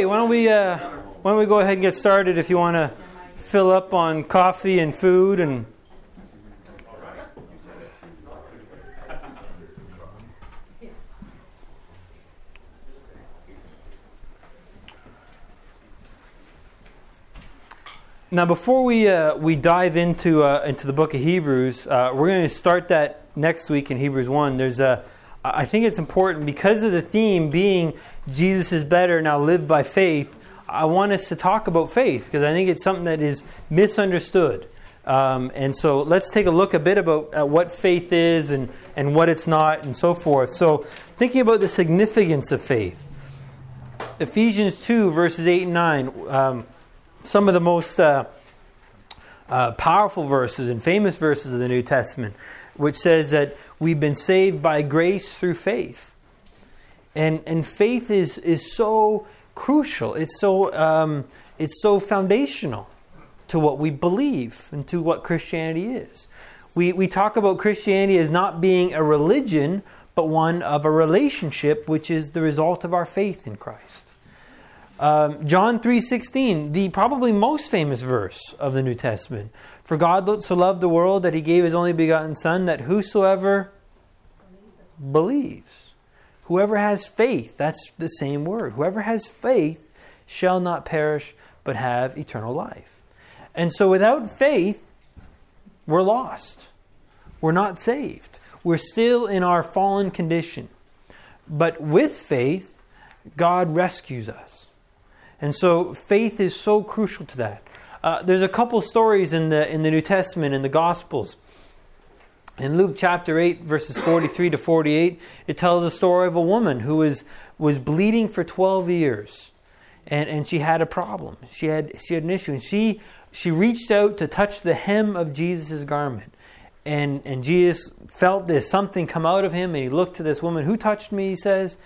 Okay, why don't we uh, why don't we go ahead and get started? If you want to fill up on coffee and food and. Now, before we uh, we dive into uh, into the book of Hebrews, uh, we're going to start that next week in Hebrews one. There's a, I think it's important because of the theme being Jesus is better now, live by faith. I want us to talk about faith because I think it's something that is misunderstood. Um, and so let's take a look a bit about what faith is and, and what it's not and so forth. So, thinking about the significance of faith, Ephesians 2, verses 8 and 9. Um, some of the most uh, uh, powerful verses and famous verses of the New Testament, which says that we've been saved by grace through faith. And, and faith is, is so crucial, it's so, um, it's so foundational to what we believe and to what Christianity is. We, we talk about Christianity as not being a religion, but one of a relationship, which is the result of our faith in Christ. Um, John 3:16, the probably most famous verse of the New Testament. For God so loved the world that he gave his only begotten son that whosoever believes, whoever has faith, that's the same word. Whoever has faith shall not perish but have eternal life. And so without faith, we're lost. We're not saved. We're still in our fallen condition. But with faith, God rescues us. And so faith is so crucial to that. Uh, there's a couple stories in the in the New Testament in the Gospels. In Luke chapter 8, verses 43 to 48, it tells a story of a woman who was, was bleeding for 12 years. And, and she had a problem. She had, she had an issue. And she, she reached out to touch the hem of Jesus' garment. And, and Jesus felt this something come out of him. And he looked to this woman, Who touched me? He says.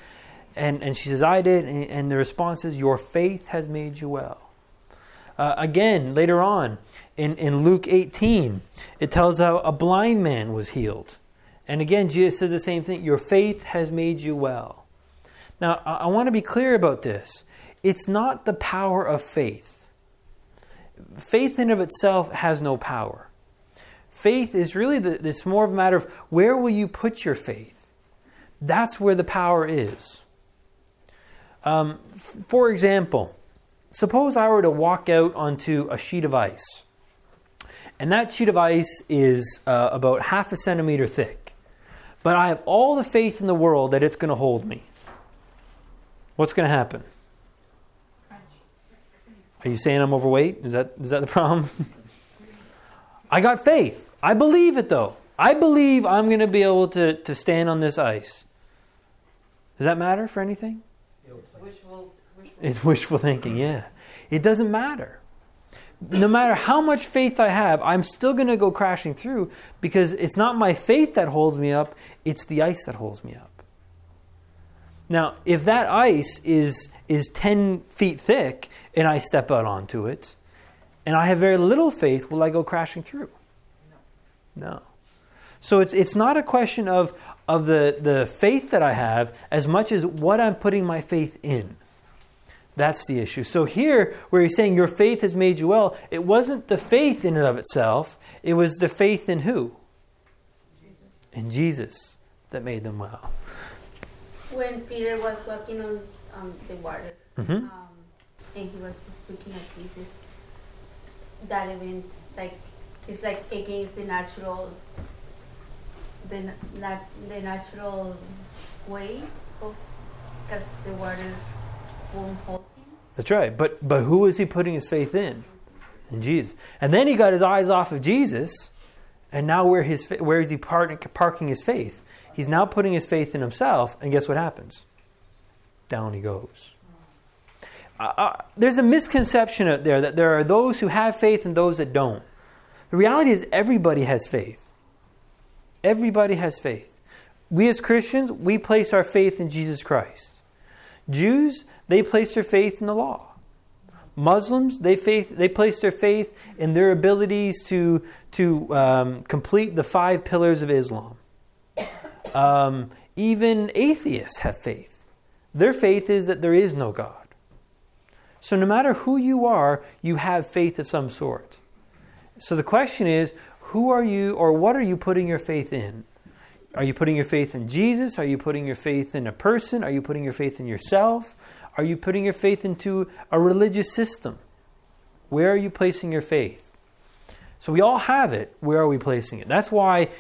And, and she says, I did. And, and the response is, Your faith has made you well. Uh, again, later on in, in Luke 18, it tells how a blind man was healed. And again, Jesus says the same thing Your faith has made you well. Now, I, I want to be clear about this. It's not the power of faith. Faith in of itself has no power. Faith is really the, it's more of a matter of where will you put your faith. That's where the power is. Um, f- for example, suppose I were to walk out onto a sheet of ice, and that sheet of ice is uh, about half a centimeter thick, but I have all the faith in the world that it's going to hold me. What's going to happen? Are you saying I'm overweight? Is that is that the problem? I got faith. I believe it though. I believe I'm going to be able to, to stand on this ice. Does that matter for anything? Wishful, wishful. It's wishful thinking, yeah. It doesn't matter. No matter how much faith I have, I'm still going to go crashing through because it's not my faith that holds me up, it's the ice that holds me up. Now, if that ice is, is 10 feet thick and I step out onto it, and I have very little faith, will I go crashing through? No. no. So it's, it's not a question of, of the, the faith that I have as much as what I'm putting my faith in. That's the issue. So here, where he's saying your faith has made you well, it wasn't the faith in and of itself, it was the faith in who? Jesus. In Jesus that made them well. When Peter was walking on um, the water mm-hmm. um, and he was just looking at Jesus, that event, like, it's like against the natural the, nat- the natural way of because the water That's right. But but who is he putting his faith in? In Jesus. And then he got his eyes off of Jesus, and now where his where is he parking his faith? He's now putting his faith in himself, and guess what happens? Down he goes. Uh, there's a misconception out there that there are those who have faith and those that don't. The reality is everybody has faith. Everybody has faith. We as Christians, we place our faith in Jesus Christ. Jews, they place their faith in the law. Muslims, they, faith, they place their faith in their abilities to, to um, complete the five pillars of Islam. Um, even atheists have faith. Their faith is that there is no God. So no matter who you are, you have faith of some sort. So the question is, who are you or what are you putting your faith in? Are you putting your faith in Jesus? Are you putting your faith in a person? Are you putting your faith in yourself? Are you putting your faith into a religious system? Where are you placing your faith? So we all have it. Where are we placing it? That's why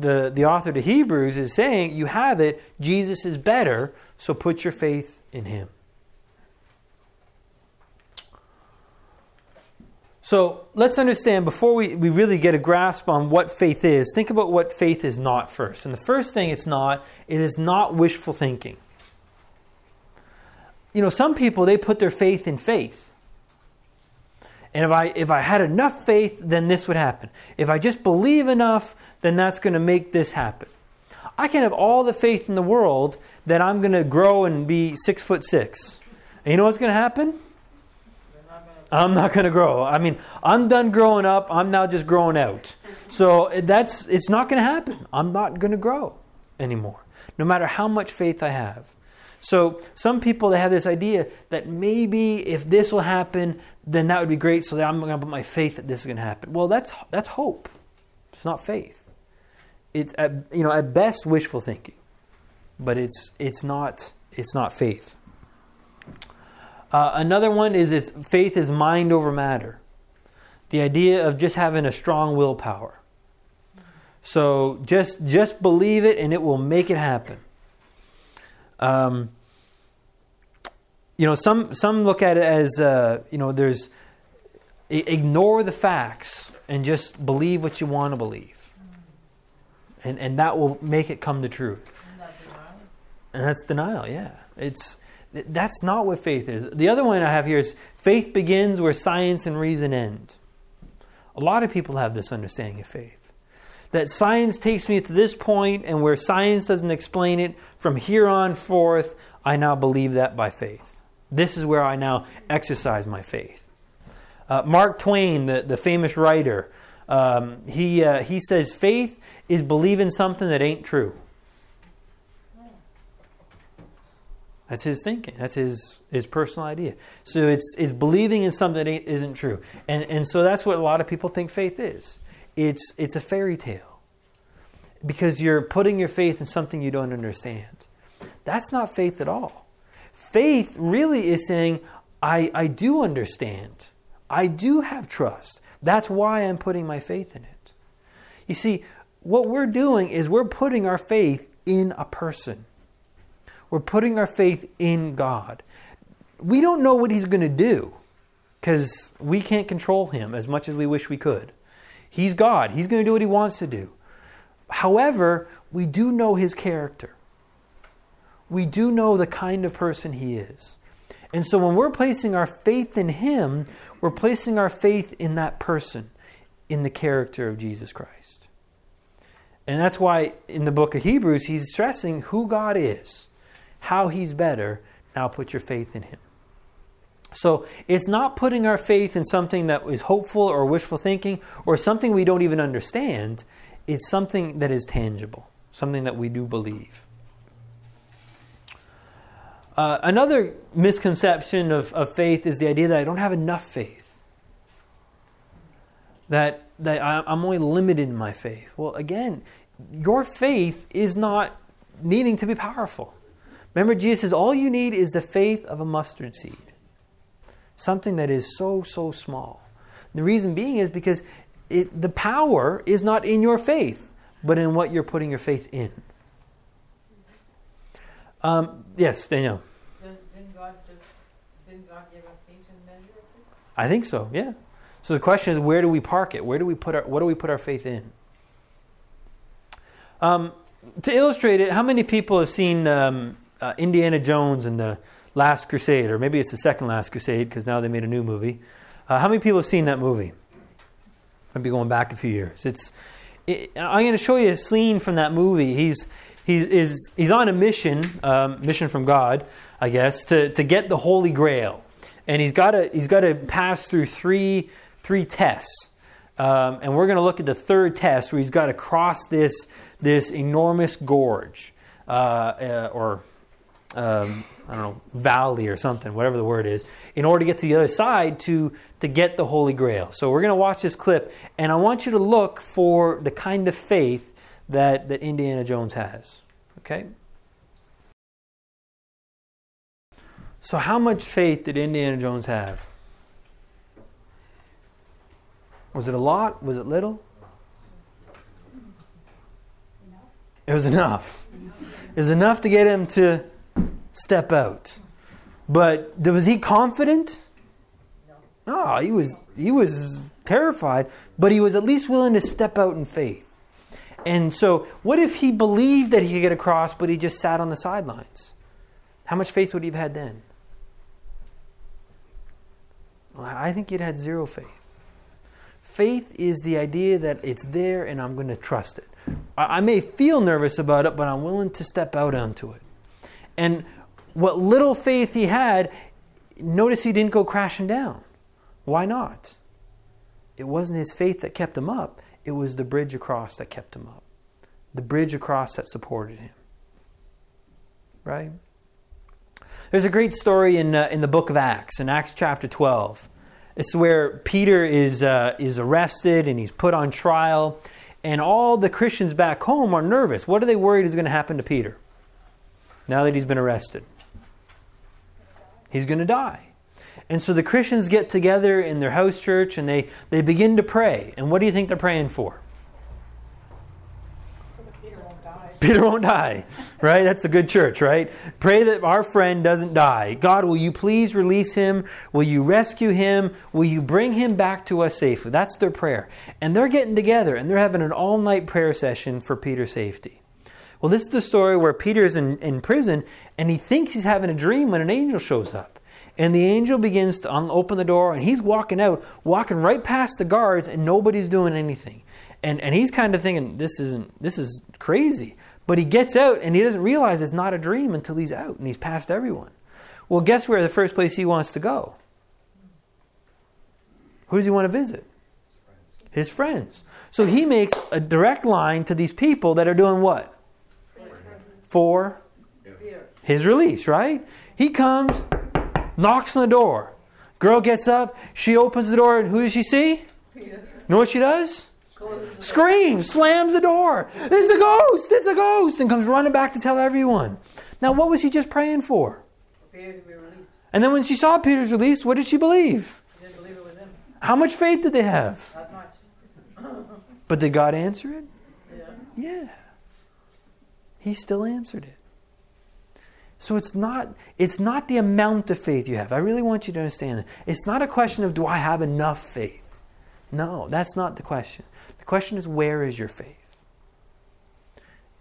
the, the author to Hebrews is saying, You have it, Jesus is better, so put your faith in him. So let's understand before we, we really get a grasp on what faith is, think about what faith is not first. And the first thing it's not, it is not wishful thinking. You know, some people they put their faith in faith. And if I if I had enough faith, then this would happen. If I just believe enough, then that's going to make this happen. I can have all the faith in the world that I'm going to grow and be six foot six. And you know what's going to happen? I'm not going to grow. I mean, I'm done growing up. I'm now just growing out. So that's it's not going to happen. I'm not going to grow anymore, no matter how much faith I have. So some people they have this idea that maybe if this will happen, then that would be great. So I'm going to put my faith that this is going to happen. Well, that's that's hope. It's not faith. It's at, you know at best wishful thinking, but it's it's not it's not faith. Uh, another one is it's faith is mind over matter. The idea of just having a strong willpower. So just just believe it and it will make it happen. Um, you know, some some look at it as uh, you know, there's ignore the facts and just believe what you want to believe, and and that will make it come to truth. And that's denial. Yeah, it's that's not what faith is. The other one I have here is faith begins where science and reason end. A lot of people have this understanding of faith. That science takes me to this point, and where science doesn't explain it, from here on forth, I now believe that by faith. This is where I now exercise my faith. Uh, Mark Twain, the, the famous writer, um, he, uh, he says faith is believing something that ain't true. That's his thinking. That's his his personal idea. So it's it's believing in something that isn't true, and and so that's what a lot of people think faith is. It's it's a fairy tale because you're putting your faith in something you don't understand. That's not faith at all. Faith really is saying, I I do understand. I do have trust. That's why I'm putting my faith in it. You see, what we're doing is we're putting our faith in a person. We're putting our faith in God. We don't know what He's going to do because we can't control Him as much as we wish we could. He's God, He's going to do what He wants to do. However, we do know His character, we do know the kind of person He is. And so when we're placing our faith in Him, we're placing our faith in that person, in the character of Jesus Christ. And that's why in the book of Hebrews, he's stressing who God is how he's better, now put your faith in him. So it's not putting our faith in something that is hopeful or wishful thinking or something we don't even understand. It's something that is tangible, something that we do believe. Uh, another misconception of, of faith is the idea that I don't have enough faith. That, that I'm only limited in my faith. Well, again, your faith is not needing to be powerful. Remember, Jesus says, all you need is the faith of a mustard seed. Something that is so, so small. The reason being is because it, the power is not in your faith, but in what you're putting your faith in. Um, yes, Daniel. Didn't God just didn't God give us faith in measure? I think so. Yeah. So the question is, where do we park it? Where do we put our what do we put our faith in? Um, to illustrate it, how many people have seen um, uh, Indiana Jones and the Last Crusade, or maybe it's the second Last Crusade because now they made a new movie. Uh, how many people have seen that movie? I'd be going back a few years. It's. It, I'm going to show you a scene from that movie. He's he is he's on a mission, um, mission from God, I guess, to, to get the Holy Grail, and he's got to he's got to pass through three three tests, um, and we're going to look at the third test where he's got to cross this this enormous gorge, uh, uh, or um, I don't know, valley or something, whatever the word is, in order to get to the other side to, to get the Holy Grail. So we're going to watch this clip, and I want you to look for the kind of faith that, that Indiana Jones has. Okay? So, how much faith did Indiana Jones have? Was it a lot? Was it little? It was enough. It was enough to get him to step out. But was he confident? No, ah, he was he was terrified, but he was at least willing to step out in faith. And so, what if he believed that he could get across, but he just sat on the sidelines? How much faith would he have had then? Well, I think he'd had zero faith. Faith is the idea that it's there and I'm going to trust it. I may feel nervous about it, but I'm willing to step out onto it. And what little faith he had, notice he didn't go crashing down. Why not? It wasn't his faith that kept him up, it was the bridge across that kept him up. The bridge across that supported him. Right? There's a great story in, uh, in the book of Acts, in Acts chapter 12. It's where Peter is, uh, is arrested and he's put on trial, and all the Christians back home are nervous. What are they worried is going to happen to Peter now that he's been arrested? He's going to die. And so the Christians get together in their house church and they, they begin to pray. And what do you think they're praying for? So Peter, won't die. Peter won't die, right? That's a good church, right? Pray that our friend doesn't die. God, will you please release him? Will you rescue him? Will you bring him back to us safely? That's their prayer. And they're getting together and they're having an all night prayer session for Peter's safety. Well, this is the story where Peter's in, in prison and he thinks he's having a dream when an angel shows up. And the angel begins to open the door and he's walking out, walking right past the guards, and nobody's doing anything. And, and he's kind of thinking, this isn't this is crazy. But he gets out and he doesn't realize it's not a dream until he's out and he's past everyone. Well, guess where the first place he wants to go? Who does he want to visit? His friends. So he makes a direct line to these people that are doing what? For his release, right? He comes, knocks on the door. Girl gets up, she opens the door, and who does she see? You know what she does? screams, slams the door. It's a ghost, it's a ghost, and comes running back to tell everyone. Now, what was she just praying for? And then when she saw Peter's release, what did she believe? She believe it was him. How much faith did they have? Not much. But did God answer it? Yeah. Yeah. He still answered it. So it's not it's not the amount of faith you have. I really want you to understand that. It's not a question of do I have enough faith? No, that's not the question. The question is, where is your faith?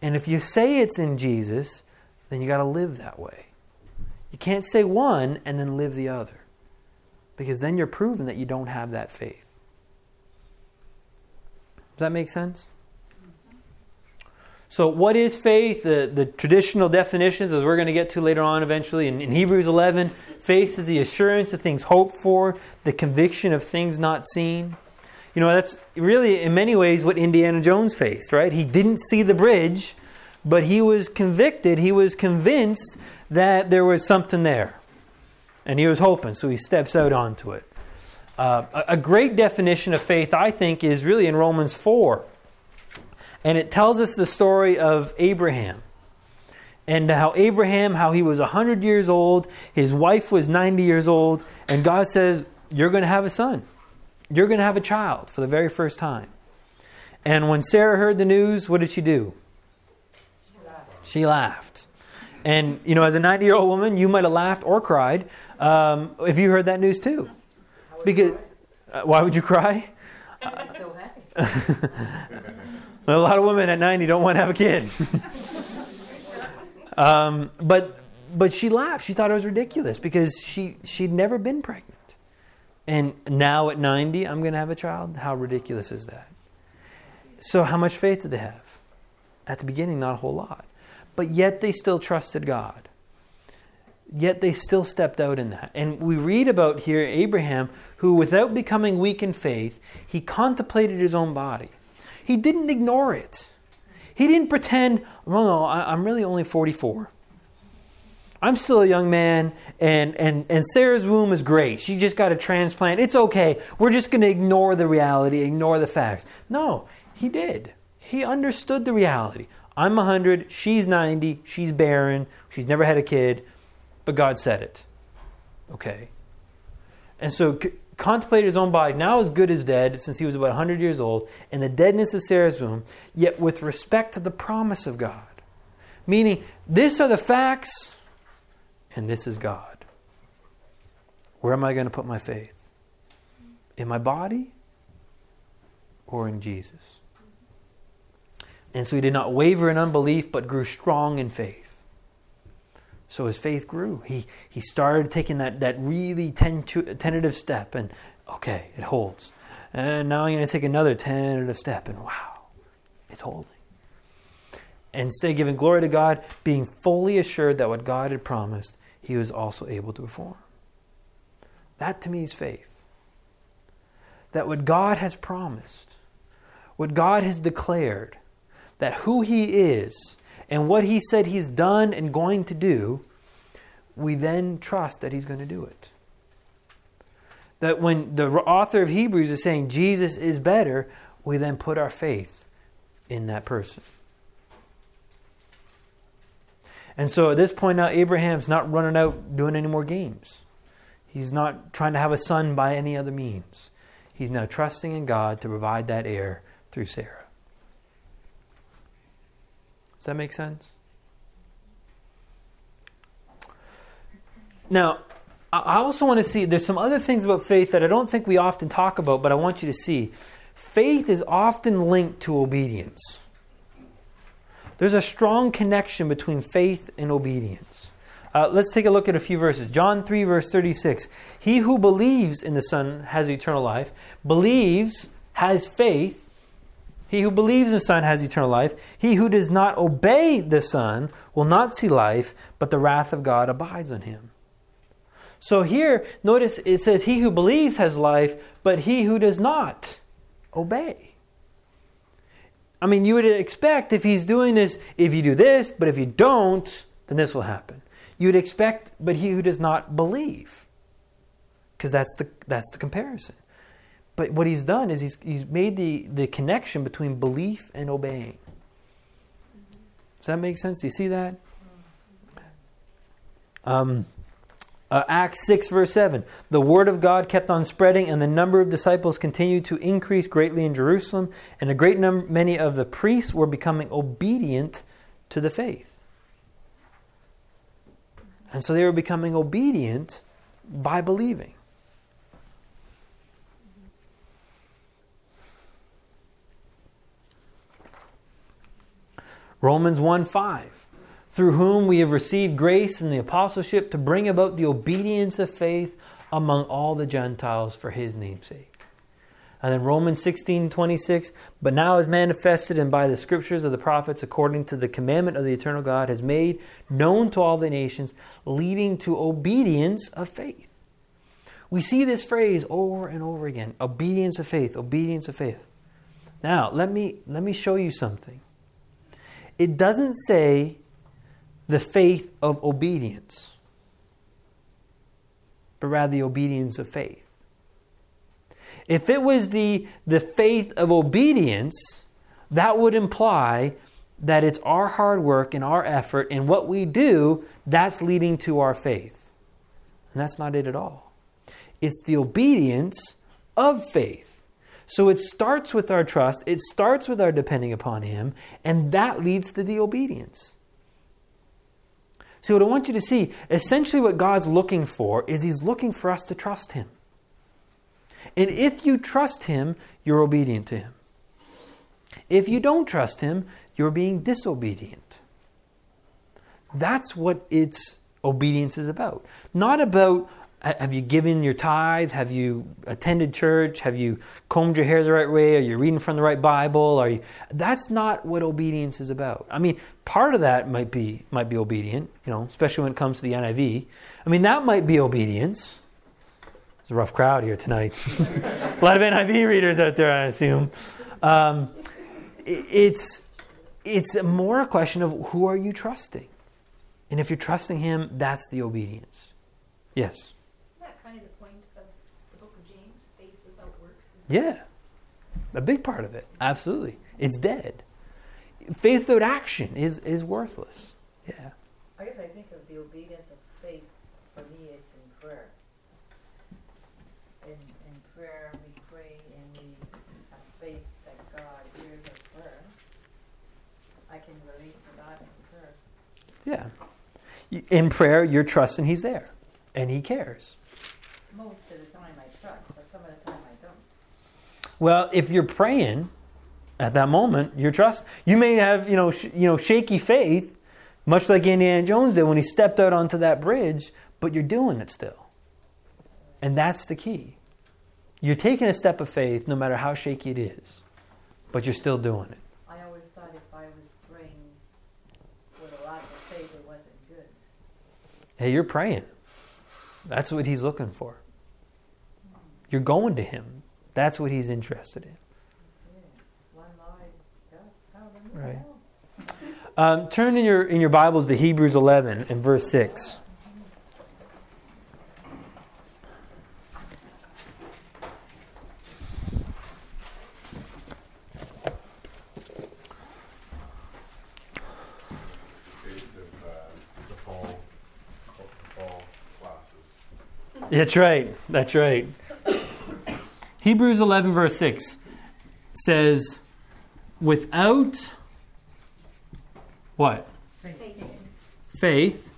And if you say it's in Jesus, then you got to live that way. You can't say one and then live the other, because then you're proving that you don't have that faith. Does that make sense? So, what is faith? The, the traditional definitions, as we're going to get to later on eventually in, in Hebrews 11, faith is the assurance of things hoped for, the conviction of things not seen. You know, that's really, in many ways, what Indiana Jones faced, right? He didn't see the bridge, but he was convicted, he was convinced that there was something there. And he was hoping, so he steps out onto it. Uh, a, a great definition of faith, I think, is really in Romans 4. And it tells us the story of Abraham and how Abraham, how he was 100 years old, his wife was 90 years old, and God says, You're going to have a son you're going to have a child for the very first time. And when Sarah heard the news, what did she do? She laughed. She laughed. And, you know, as a 90 year old woman, you might have laughed or cried um, if you heard that news too. Because, uh, why would you cry? I'm so happy. A lot of women at 90 don't want to have a kid. um, but, but she laughed. She thought it was ridiculous because she, she'd never been pregnant. And now at 90, I'm going to have a child? How ridiculous is that? So, how much faith did they have? At the beginning, not a whole lot. But yet they still trusted God. Yet they still stepped out in that. And we read about here Abraham, who, without becoming weak in faith, he contemplated his own body. He didn't ignore it. He didn't pretend, well, no, I'm really only 44. I'm still a young man, and, and, and Sarah's womb is great. She just got a transplant. It's okay. We're just going to ignore the reality, ignore the facts. No, he did. He understood the reality. I'm 100, she's 90, she's barren, she's never had a kid, but God said it. Okay. And so contemplated his own body, now as good as dead, since he was about 100 years old, and the deadness of Sarah's womb, yet with respect to the promise of God. Meaning, these are the facts, and this is God. Where am I going to put my faith? In my body or in Jesus? And so he did not waver in unbelief, but grew strong in faith. So his faith grew. He, he started taking that, that really ten, tentative step, and okay, it holds. And now I'm going to take another tentative step, and wow, it's holding. And stay giving glory to God, being fully assured that what God had promised, he was also able to perform. That to me is faith. That what God has promised, what God has declared, that who He is and what He said He's done and going to do, we then trust that He's going to do it. That when the author of Hebrews is saying Jesus is better, we then put our faith in that person. And so at this point now, Abraham's not running out doing any more games. He's not trying to have a son by any other means. He's now trusting in God to provide that heir through Sarah. Does that make sense? Now, I also want to see, there's some other things about faith that I don't think we often talk about, but I want you to see. Faith is often linked to obedience. There's a strong connection between faith and obedience. Uh, let's take a look at a few verses. John 3, verse 36. He who believes in the Son has eternal life, believes, has faith, he who believes in the Son has eternal life. He who does not obey the Son will not see life, but the wrath of God abides on him. So here, notice it says, He who believes has life, but he who does not obey. I mean, you would expect if he's doing this, if you do this, but if you don't, then this will happen. You'd expect, but he who does not believe. Because that's the, that's the comparison. But what he's done is he's, he's made the, the connection between belief and obeying. Does that make sense? Do you see that? Um, uh, Acts 6, verse 7. The word of God kept on spreading, and the number of disciples continued to increase greatly in Jerusalem, and a great number, many of the priests were becoming obedient to the faith. And so they were becoming obedient by believing. Romans 1 5, through whom we have received grace and the apostleship to bring about the obedience of faith among all the Gentiles for his name's sake. And then Romans 16 26, but now is manifested and by the scriptures of the prophets, according to the commandment of the eternal God, has made known to all the nations, leading to obedience of faith. We see this phrase over and over again obedience of faith, obedience of faith. Now, let me, let me show you something it doesn't say the faith of obedience, but rather the obedience of faith. If it was the, the faith of obedience, that would imply that it's our hard work and our effort and what we do that's leading to our faith. And that's not it at all. It's the obedience of faith. So it starts with our trust, it starts with our depending upon Him, and that leads to the obedience. So, what I want you to see, essentially, what God's looking for is He's looking for us to trust Him. And if you trust Him, you're obedient to Him. If you don't trust Him, you're being disobedient. That's what its obedience is about. Not about, have you given your tithe? Have you attended church? Have you combed your hair the right way? Are you reading from the right Bible? Are you That's not what obedience is about. I mean, part of that might be might be obedient, you know, especially when it comes to the NIV. I mean, that might be obedience. It's a rough crowd here tonight. a lot of NIV readers out there, I assume. Um, it's it's more a question of who are you trusting? And if you're trusting Him, that's the obedience. Yes. Isn't that kind of the point of the book of James? Faith without works. Yeah. A big part of it. Absolutely. It's dead. Faith without action is, is worthless. Yeah. I guess I think of the obedience of faith, for me, it's in prayer. In, in prayer, we pray and we have faith that God hears our prayer. I can relate to that in prayer. Yeah. In prayer, you're trusting He's there and He cares. Most of the time I trust, but some of the time I don't. Well, if you're praying at that moment, you're trust. You may have, you know, sh- you know, shaky faith, much like Indiana Jones did when he stepped out onto that bridge, but you're doing it still. And that's the key. You're taking a step of faith no matter how shaky it is, but you're still doing it. I always thought if I was praying with a lack of faith, it wasn't good. Hey, you're praying. That's what he's looking for. You're going to him. That's what he's interested in. Yeah. One lie, God, hallelujah. Right. Um, turn in your in your Bibles to Hebrews 11 and verse 6. It's a taste of uh, the fall, the fall classes. That's right. That's right. Hebrews 11, verse 6 says, without what? Faith. Faith,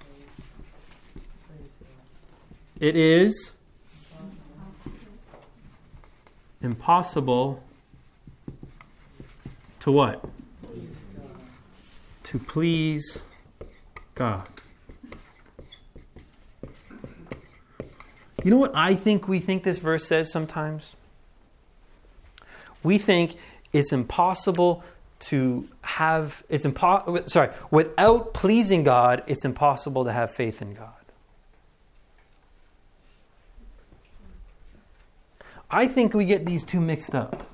it is impossible to what? To please God. You know what I think we think this verse says sometimes? We think it's impossible to have it's impo- sorry, without pleasing God, it's impossible to have faith in God. I think we get these two mixed up.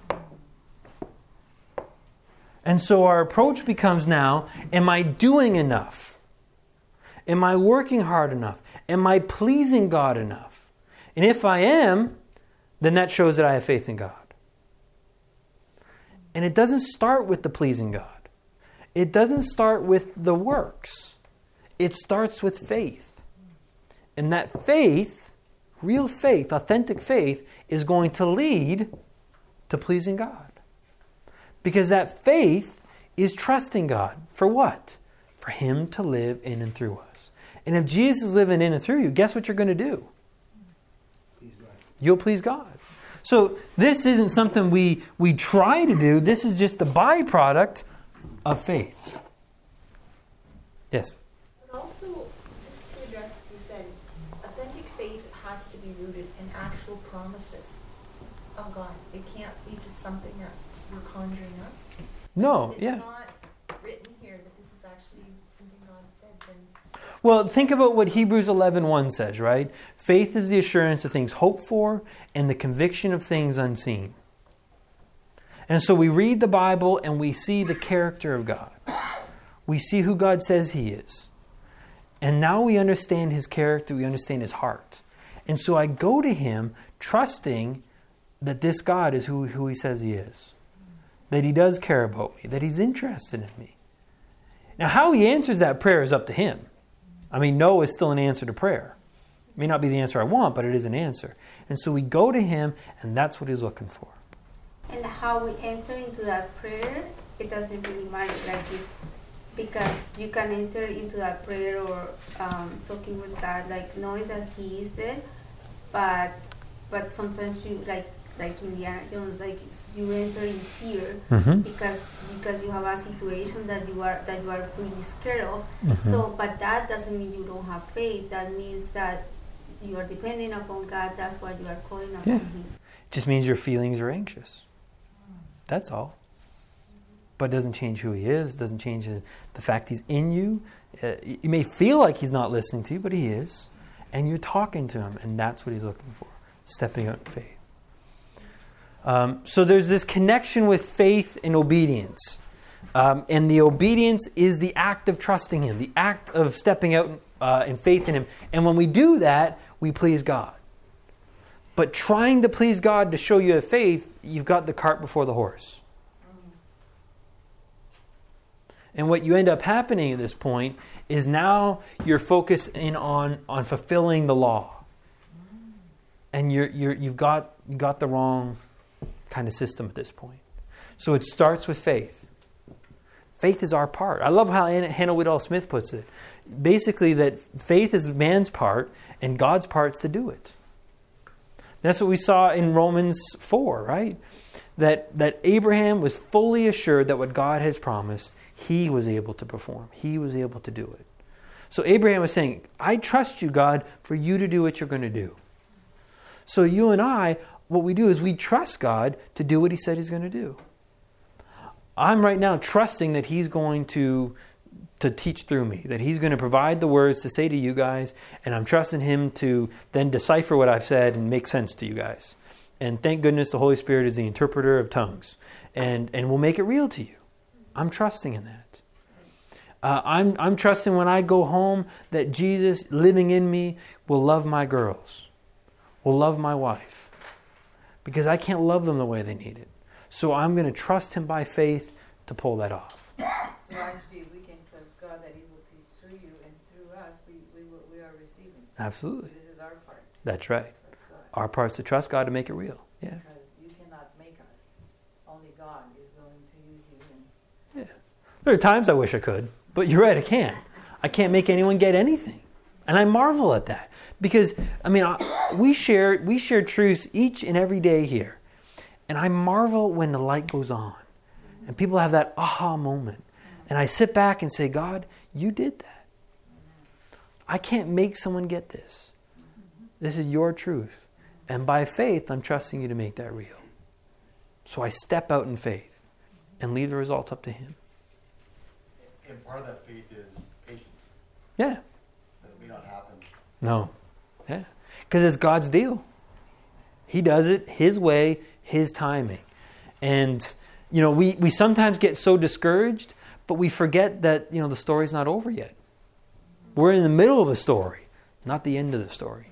And so our approach becomes now am I doing enough? Am I working hard enough? Am I pleasing God enough? And if I am, then that shows that I have faith in God. And it doesn't start with the pleasing God, it doesn't start with the works, it starts with faith. And that faith, real faith, authentic faith, is going to lead to pleasing God. Because that faith is trusting God. For what? For Him to live in and through us. And if Jesus is living in and through you, guess what you're going to do? You'll please God. So this isn't something we, we try to do, this is just a byproduct of faith. Yes? But also, just to address what you said, authentic faith has to be rooted in actual promises of God. It can't be just something that we're conjuring up. No, It's yeah. not written here that this is Well, think about what Hebrews 11:1 says, right? Faith is the assurance of things hoped for and the conviction of things unseen. And so we read the Bible and we see the character of God. We see who God says he is. And now we understand his character, we understand his heart. And so I go to him trusting that this God is who, who he says he is. That he does care about me, that he's interested in me. Now, how he answers that prayer is up to him. I mean, no is still an answer to prayer. It may not be the answer I want, but it is an answer. And so we go to him, and that's what he's looking for. And how we enter into that prayer, it doesn't really matter. Like if, because you can enter into that prayer or um, talking with God, like knowing that He is there, but but sometimes you like like Indiana Jones, like you enter in fear Mm-hmm. because because you have a situation that you are that you are really scared of. Mm-hmm. So, but that doesn't mean you don't have faith. That means that you are depending upon God. That's why you are calling upon Yeah. Him. It just means your feelings are anxious. That's all. But it doesn't change who he is. It doesn't change the, the fact he's in you. Uh, you may feel like he's not listening to you, but he is. And you're talking to him, and that's what he's looking for stepping out in faith. Um, so there's this connection with faith and obedience. Um, and the obedience is the act of trusting Him, the act of stepping out uh, in faith in Him. And when we do that, we please God. But trying to please God to show you have faith, you've got the cart before the horse. And what you end up happening at this point is now you're focusing on, on fulfilling the law. And you're, you're, you've got, you got the wrong kind of system at this point. So it starts with faith. Faith is our part. I love how Hannah Whitall Smith puts it. Basically, that faith is man's part and God's part's to do it. That's what we saw in Romans 4, right? That, that Abraham was fully assured that what God has promised, he was able to perform. He was able to do it. So Abraham was saying, I trust you, God, for you to do what you're going to do. So you and I, what we do is we trust God to do what he said he's going to do. I'm right now trusting that he's going to to teach through me, that he's going to provide the words to say to you guys, and I'm trusting him to then decipher what I've said and make sense to you guys. And thank goodness the Holy Spirit is the interpreter of tongues and, and will make it real to you. I'm trusting in that. Uh, I'm, I'm trusting when I go home that Jesus living in me will love my girls, will love my wife, because I can't love them the way they need it. So I'm going to trust Him by faith to pull that off. So actually, we can trust God that He will teach through you and through us, we, we, will, we are receiving. Absolutely. This is our part. That's right. Our part's to trust God to make it real. Yeah. Because you cannot make us. Only God is willing to use you. And There are times I wish I could, but you're right, I can't. I can't make anyone get anything. And I marvel at that. Because, I mean, I, we share, we share truths each and every day here. And I marvel when the light goes on and people have that aha moment. And I sit back and say, God, you did that. I can't make someone get this. This is your truth. And by faith, I'm trusting you to make that real. So I step out in faith and leave the results up to Him. And part of that faith is patience. Yeah. That may not happen. No. Yeah. Because it's God's deal. He does it His way, His timing. And, you know, we, we sometimes get so discouraged, but we forget that, you know, the story's not over yet. We're in the middle of the story, not the end of the story.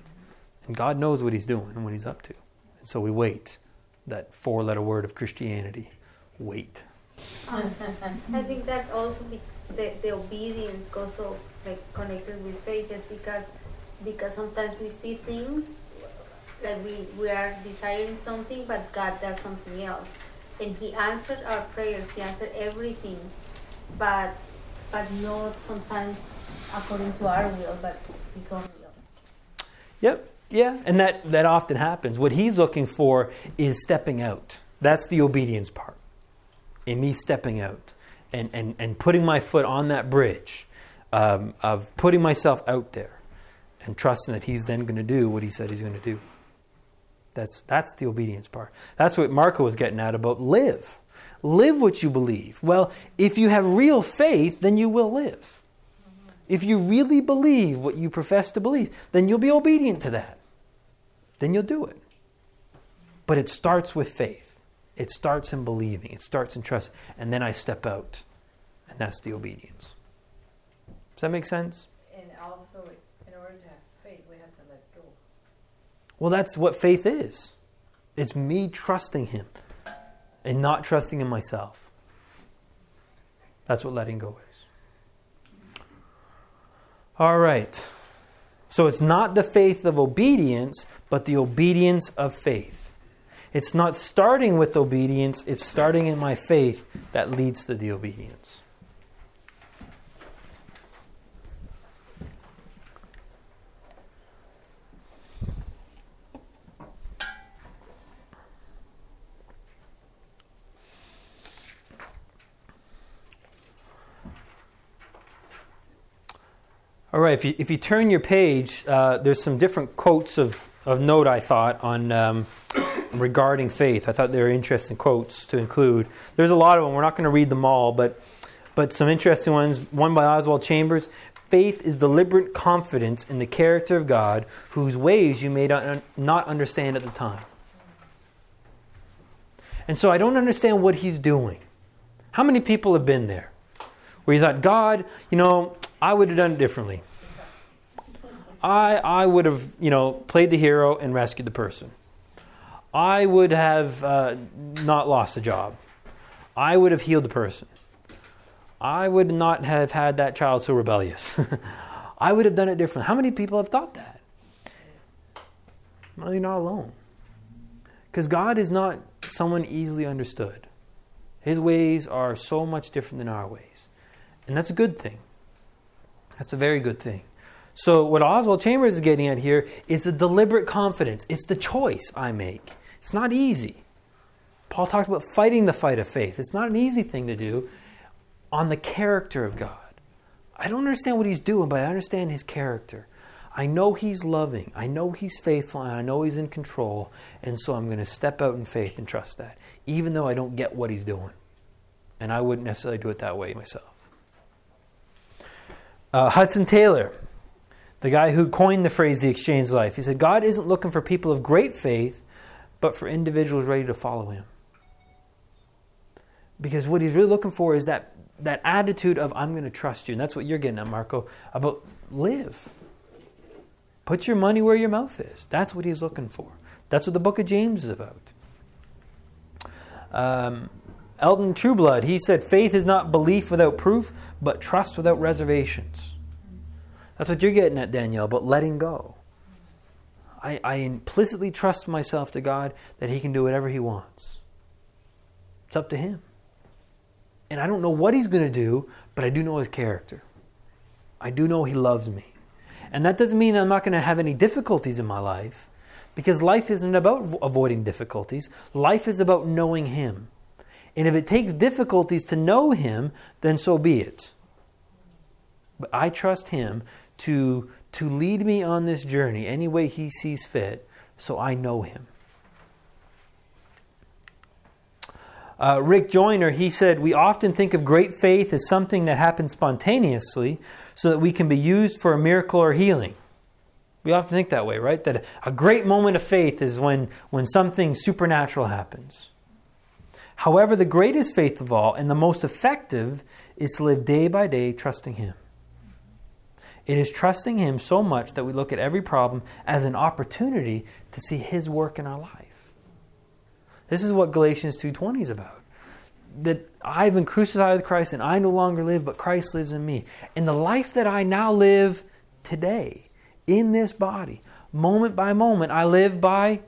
And God knows what He's doing and what He's up to. And so we wait. That four letter word of Christianity wait. I think that also the, the obedience goes so like connected with faith just because because sometimes we see things like we, we are desiring something but God does something else. And he answered our prayers, he answered everything but but not sometimes according to our will but his own will. Yep. Yeah, and that, that often happens. What he's looking for is stepping out. That's the obedience part. In me stepping out and, and, and putting my foot on that bridge um, of putting myself out there and trusting that he's then going to do what he said he's going to do. That's, that's the obedience part. That's what Marco was getting at about live. Live what you believe. Well, if you have real faith, then you will live. Mm-hmm. If you really believe what you profess to believe, then you'll be obedient to that. Then you'll do it. But it starts with faith. It starts in believing. It starts in trust. And then I step out. And that's the obedience. Does that make sense? and also, in order to have faith, we have to let go. Well, that's what faith is. It's me trusting Him and not trusting in myself. That's what letting go is. All right. So it's not the faith of obedience, but the obedience of faith. It's not starting with obedience, it's starting in my faith that leads to the obedience. All right, if you, if you turn your page, uh, there's some different quotes of, of note, I thought, on um, regarding faith. I thought they were interesting quotes to include. There's a lot of them. We're not going to read them all, but, but some interesting ones. One by Oswald Chambers Faith is deliberate confidence in the character of God, whose ways you may not, not understand at the time. And so I don't understand what he's doing. How many people have been there? Where you thought, God, you know, I would have done it differently. I, I would have, you know, played the hero and rescued the person. I would have uh, not lost the job. I would have healed the person. I would not have had that child so rebellious. I would have done it differently. How many people have thought that? Well, you're not alone. Because God is not someone easily understood. His ways are so much different than our ways. And that's a good thing. That's a very good thing. So, what Oswald Chambers is getting at here is the deliberate confidence. It's the choice I make. It's not easy. Paul talked about fighting the fight of faith. It's not an easy thing to do on the character of God. I don't understand what he's doing, but I understand his character. I know he's loving, I know he's faithful, and I know he's in control, and so I'm going to step out in faith and trust that, even though I don't get what he's doing. And I wouldn't necessarily do it that way myself. Uh, Hudson Taylor, the guy who coined the phrase the exchange life, he said, God isn't looking for people of great faith, but for individuals ready to follow him. Because what he's really looking for is that, that attitude of, I'm going to trust you. And that's what you're getting at, Marco, about live. Put your money where your mouth is. That's what he's looking for. That's what the book of James is about. Um, Elton Trueblood, he said, faith is not belief without proof, but trust without reservations. That's what you're getting at, Danielle, but letting go. I, I implicitly trust myself to God that He can do whatever He wants. It's up to Him. And I don't know what He's going to do, but I do know His character. I do know He loves me. And that doesn't mean I'm not going to have any difficulties in my life, because life isn't about avoiding difficulties. Life is about knowing Him. And if it takes difficulties to know Him, then so be it. But I trust Him to, to lead me on this journey any way He sees fit, so I know Him. Uh, Rick Joyner, he said, We often think of great faith as something that happens spontaneously so that we can be used for a miracle or healing. We often think that way, right? That a great moment of faith is when, when something supernatural happens. However, the greatest faith of all and the most effective is to live day by day trusting Him. It is trusting Him so much that we look at every problem as an opportunity to see His work in our life. This is what Galatians 2:20 is about. That I've been crucified with Christ and I no longer live, but Christ lives in me. And the life that I now live today in this body, moment by moment, I live by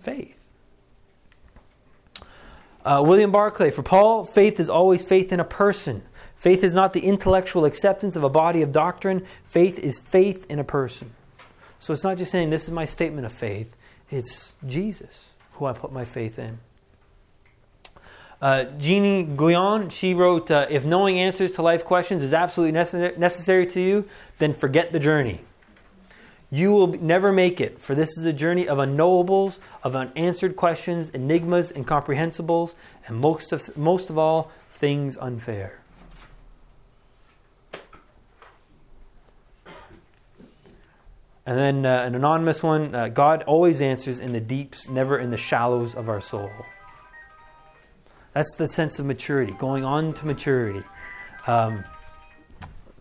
faith. Uh, William Barclay, for Paul, faith is always faith in a person. Faith is not the intellectual acceptance of a body of doctrine, faith is faith in a person. So it's not just saying, This is my statement of faith, it's Jesus who I put my faith in. Uh, Jeannie Guyon, she wrote, uh, If knowing answers to life questions is absolutely necessary, necessary to you, then forget the journey. You will never make it, for this is a journey of unknowables, of unanswered questions, enigmas, incomprehensibles, and most of, most of all, things unfair. And then uh, an anonymous one uh, God always answers in the deeps, never in the shallows of our soul. That's the sense of maturity, going on to maturity. Um,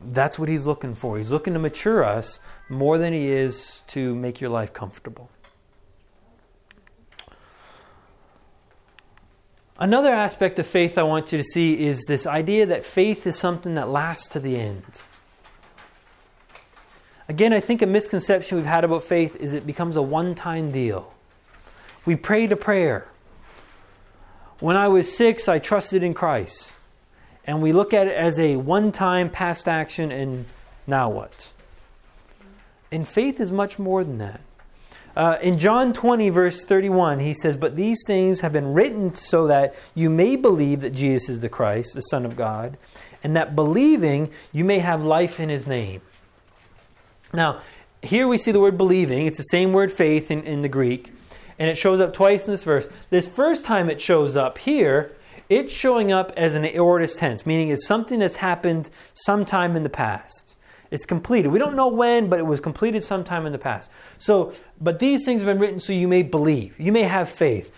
that's what he's looking for. He's looking to mature us more than he is to make your life comfortable. Another aspect of faith I want you to see is this idea that faith is something that lasts to the end. Again, I think a misconception we've had about faith is it becomes a one time deal. We pray to prayer. When I was six, I trusted in Christ. And we look at it as a one time past action, and now what? And faith is much more than that. Uh, in John 20, verse 31, he says, But these things have been written so that you may believe that Jesus is the Christ, the Son of God, and that believing you may have life in his name. Now, here we see the word believing. It's the same word faith in, in the Greek, and it shows up twice in this verse. This first time it shows up here, it's showing up as an aorist tense, meaning it's something that's happened sometime in the past. It's completed. We don't know when, but it was completed sometime in the past. So, but these things have been written so you may believe, you may have faith.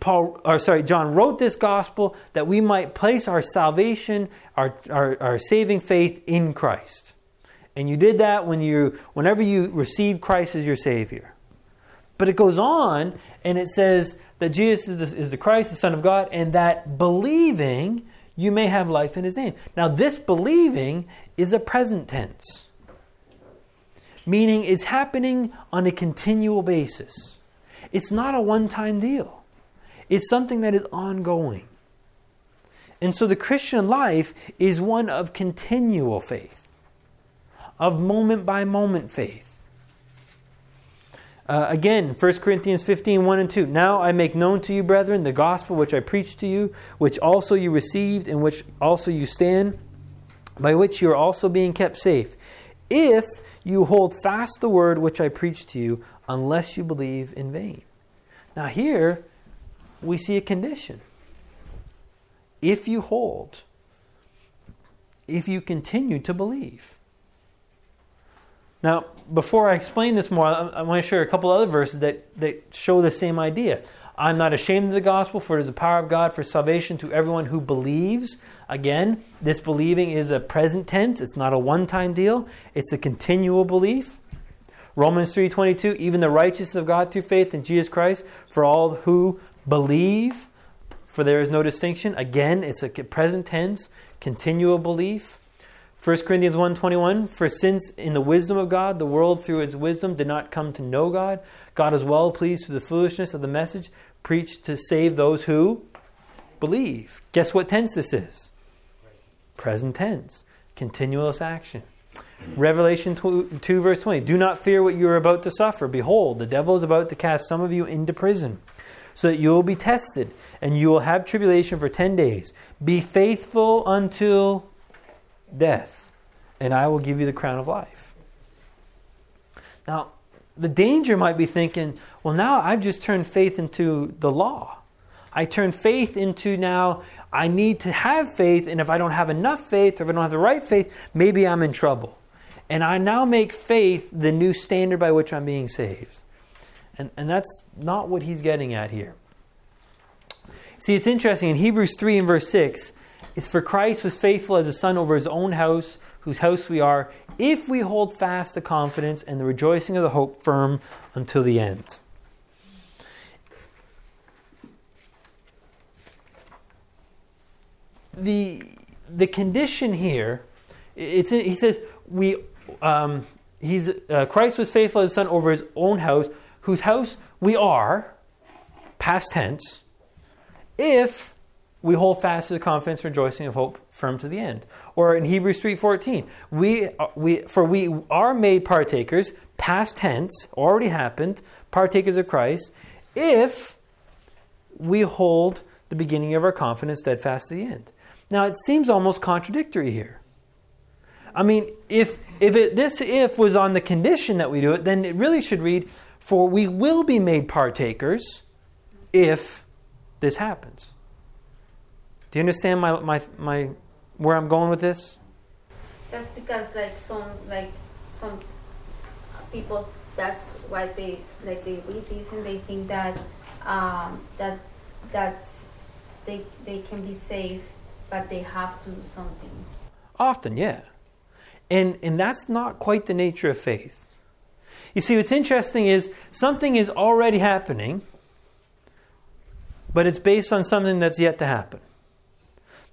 Paul, or sorry, John wrote this gospel that we might place our salvation, our, our, our saving faith in Christ. And you did that when you, whenever you received Christ as your Savior. But it goes on and it says that Jesus is the, is the Christ, the Son of God, and that believing you may have life in His name. Now, this believing is a present tense, meaning it's happening on a continual basis. It's not a one time deal, it's something that is ongoing. And so the Christian life is one of continual faith, of moment by moment faith. Uh, again, 1 Corinthians 15, 1 and 2. Now I make known to you, brethren, the gospel which I preached to you, which also you received, in which also you stand, by which you are also being kept safe, if you hold fast the word which I preached to you, unless you believe in vain. Now, here we see a condition. If you hold, if you continue to believe. Now, before I explain this more, I, I want to share a couple other verses that, that show the same idea. I'm not ashamed of the gospel, for it is the power of God for salvation to everyone who believes. Again, this believing is a present tense. It's not a one-time deal. It's a continual belief. Romans 3:22, even the righteousness of God through faith in Jesus Christ for all who believe, for there is no distinction. Again, it's a present tense, continual belief. 1 Corinthians 1:21 For since in the wisdom of God the world through its wisdom did not come to know God, God is well pleased through the foolishness of the message preached to save those who believe. Guess what tense this is? Present tense, continuous action. Revelation 2, 2, verse 20 Do not fear what you are about to suffer. Behold, the devil is about to cast some of you into prison, so that you will be tested, and you will have tribulation for 10 days. Be faithful until death, and I will give you the crown of life. Now, the danger might be thinking, well, now I've just turned faith into the law. I turn faith into now I need to have faith, and if I don't have enough faith, or if I don't have the right faith, maybe I'm in trouble. And I now make faith the new standard by which I'm being saved. And, and that's not what he's getting at here. See, it's interesting. In Hebrews 3 and verse 6, it's for Christ was faithful as a son over his own house, whose house we are, if we hold fast the confidence and the rejoicing of the hope firm until the end. The, the condition here, it's, he says, we, um, he's, uh, Christ was faithful as son over his own house, whose house we are, past tense, if we hold fast to the confidence, rejoicing of hope, firm to the end. Or in Hebrews 3:14, we, we for we are made partakers, past tense, already happened, partakers of Christ, if we hold the beginning of our confidence steadfast to the end. Now it seems almost contradictory here. I mean, if if it, this if was on the condition that we do it, then it really should read, "For we will be made partakers if this happens." Do you understand my, my, my, where I'm going with this? Just because like some like some people that's why they like they read these and they think that um, that that they they can be safe, but they have to do something. Often, yeah, and and that's not quite the nature of faith. You see, what's interesting is something is already happening, but it's based on something that's yet to happen.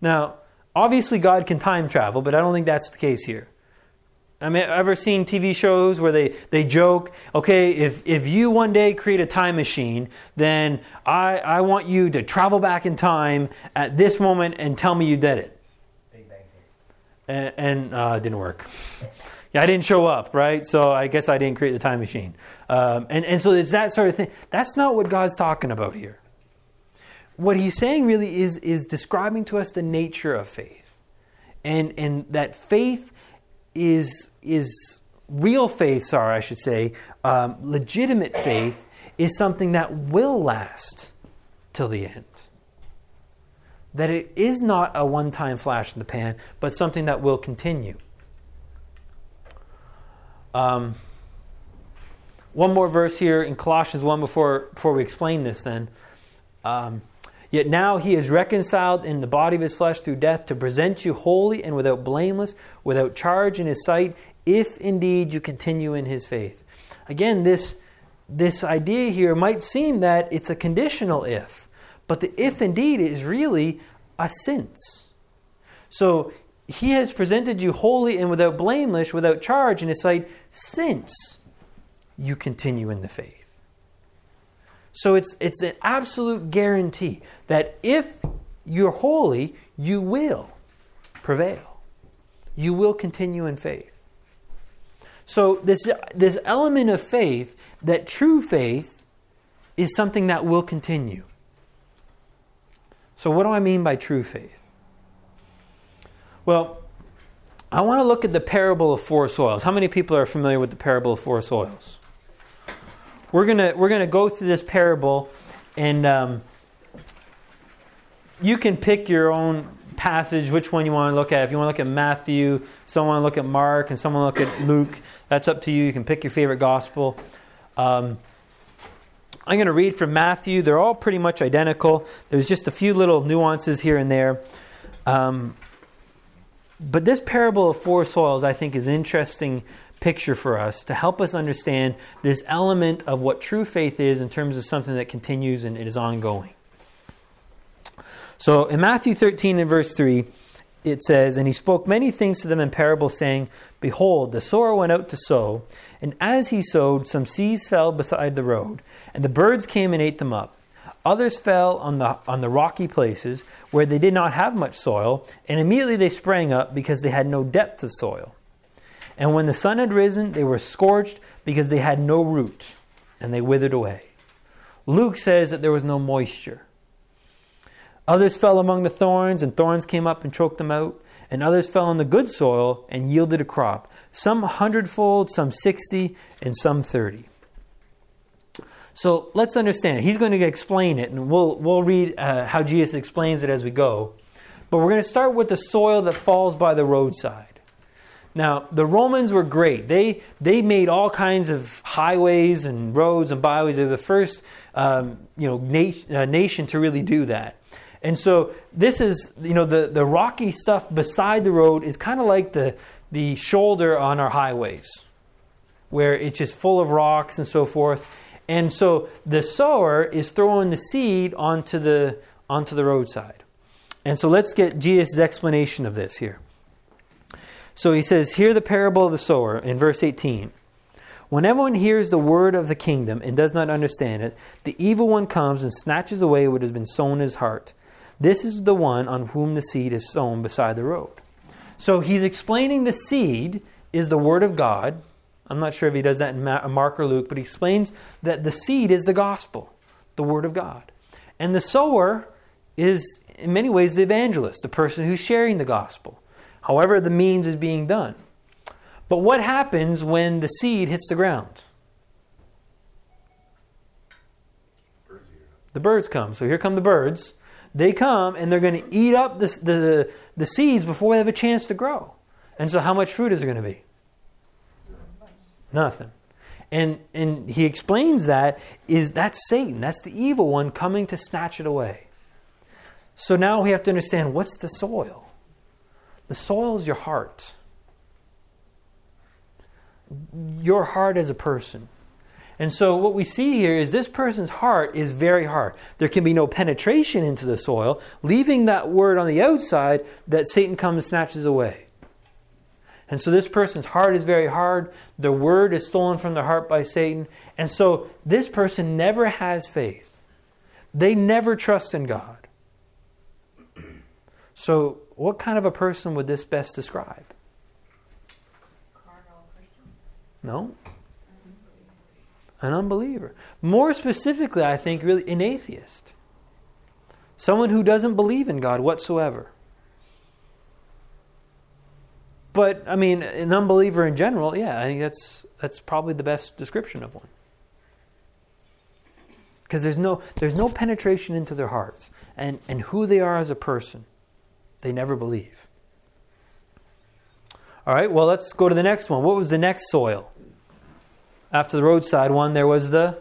Now, obviously, God can time travel, but I don't think that's the case here. I mean, ever seen TV shows where they, they joke, okay, if, if you one day create a time machine, then I, I want you to travel back in time at this moment and tell me you did it. Big Bang And, uh, it didn't work. Yeah, I didn't show up, right? So I guess I didn't create the time machine. Um, and, and so it's that sort of thing. That's not what God's talking about here what he's saying really is, is describing to us the nature of faith. And, and that faith is, is real faith, sorry, I should say, um, legitimate faith is something that will last till the end. That it is not a one time flash in the pan, but something that will continue. Um, one more verse here in Colossians 1 before, before we explain this then. Um, Yet now he is reconciled in the body of his flesh through death to present you holy and without blameless, without charge in his sight, if indeed you continue in his faith. Again, this, this idea here might seem that it's a conditional if, but the if indeed is really a since. So he has presented you holy and without blameless, without charge in his sight, since you continue in the faith. So it's, it's an absolute guarantee that if you're holy, you will prevail. You will continue in faith. So this, this element of faith, that true faith, is something that will continue. So what do I mean by true faith? Well, I want to look at the parable of four soils. How many people are familiar with the parable of four soils? we're gonna we're gonna go through this parable, and um, you can pick your own passage, which one you want to look at. If you want to look at Matthew, some want to look at Mark, and someone look at Luke. That's up to you. You can pick your favorite gospel. Um, I'm going to read from Matthew. They're all pretty much identical. There's just a few little nuances here and there. Um, but this parable of four soils, I think, is interesting picture for us to help us understand this element of what true faith is in terms of something that continues and it is ongoing. So in Matthew 13 and verse 3, it says, And he spoke many things to them in parables, saying, Behold, the sower went out to sow, and as he sowed, some seeds fell beside the road, and the birds came and ate them up. Others fell on the, on the rocky places where they did not have much soil, and immediately they sprang up because they had no depth of soil. And when the sun had risen, they were scorched because they had no root, and they withered away. Luke says that there was no moisture. Others fell among the thorns, and thorns came up and choked them out. And others fell on the good soil and yielded a crop, some hundredfold, some sixty, and some thirty. So let's understand. He's going to explain it, and we'll, we'll read uh, how Jesus explains it as we go. But we're going to start with the soil that falls by the roadside. Now, the Romans were great. They, they made all kinds of highways and roads and byways. They're the first um, you know, na- uh, nation to really do that. And so this is, you know, the, the rocky stuff beside the road is kind of like the, the shoulder on our highways, where it's just full of rocks and so forth. And so the sower is throwing the seed onto the, onto the roadside. And so let's get Jesus' explanation of this here. So he says, Hear the parable of the sower in verse 18. When everyone hears the word of the kingdom and does not understand it, the evil one comes and snatches away what has been sown in his heart. This is the one on whom the seed is sown beside the road. So he's explaining the seed is the word of God. I'm not sure if he does that in uh, Mark or Luke, but he explains that the seed is the gospel, the word of God. And the sower is, in many ways, the evangelist, the person who's sharing the gospel however the means is being done. But what happens when the seed hits the ground? The birds come. So here come the birds. They come and they're going to eat up the, the, the seeds before they have a chance to grow. And so, how much fruit is there going to be? Nothing. And, and he explains that is that's Satan. That's the evil one coming to snatch it away. So now we have to understand what's the soil? The soil is your heart. Your heart as a person. And so what we see here is this person's heart is very hard. There can be no penetration into the soil, leaving that word on the outside that Satan comes and snatches away. And so this person's heart is very hard. The word is stolen from their heart by Satan. And so this person never has faith. They never trust in God. So what kind of a person would this best describe? No. An unbeliever. More specifically, I think, really, an atheist. Someone who doesn't believe in God whatsoever. But, I mean, an unbeliever in general, yeah, I think that's, that's probably the best description of one. Because there's no, there's no penetration into their hearts and, and who they are as a person. They never believe. All right, well, let's go to the next one. What was the next soil? After the roadside one, there was the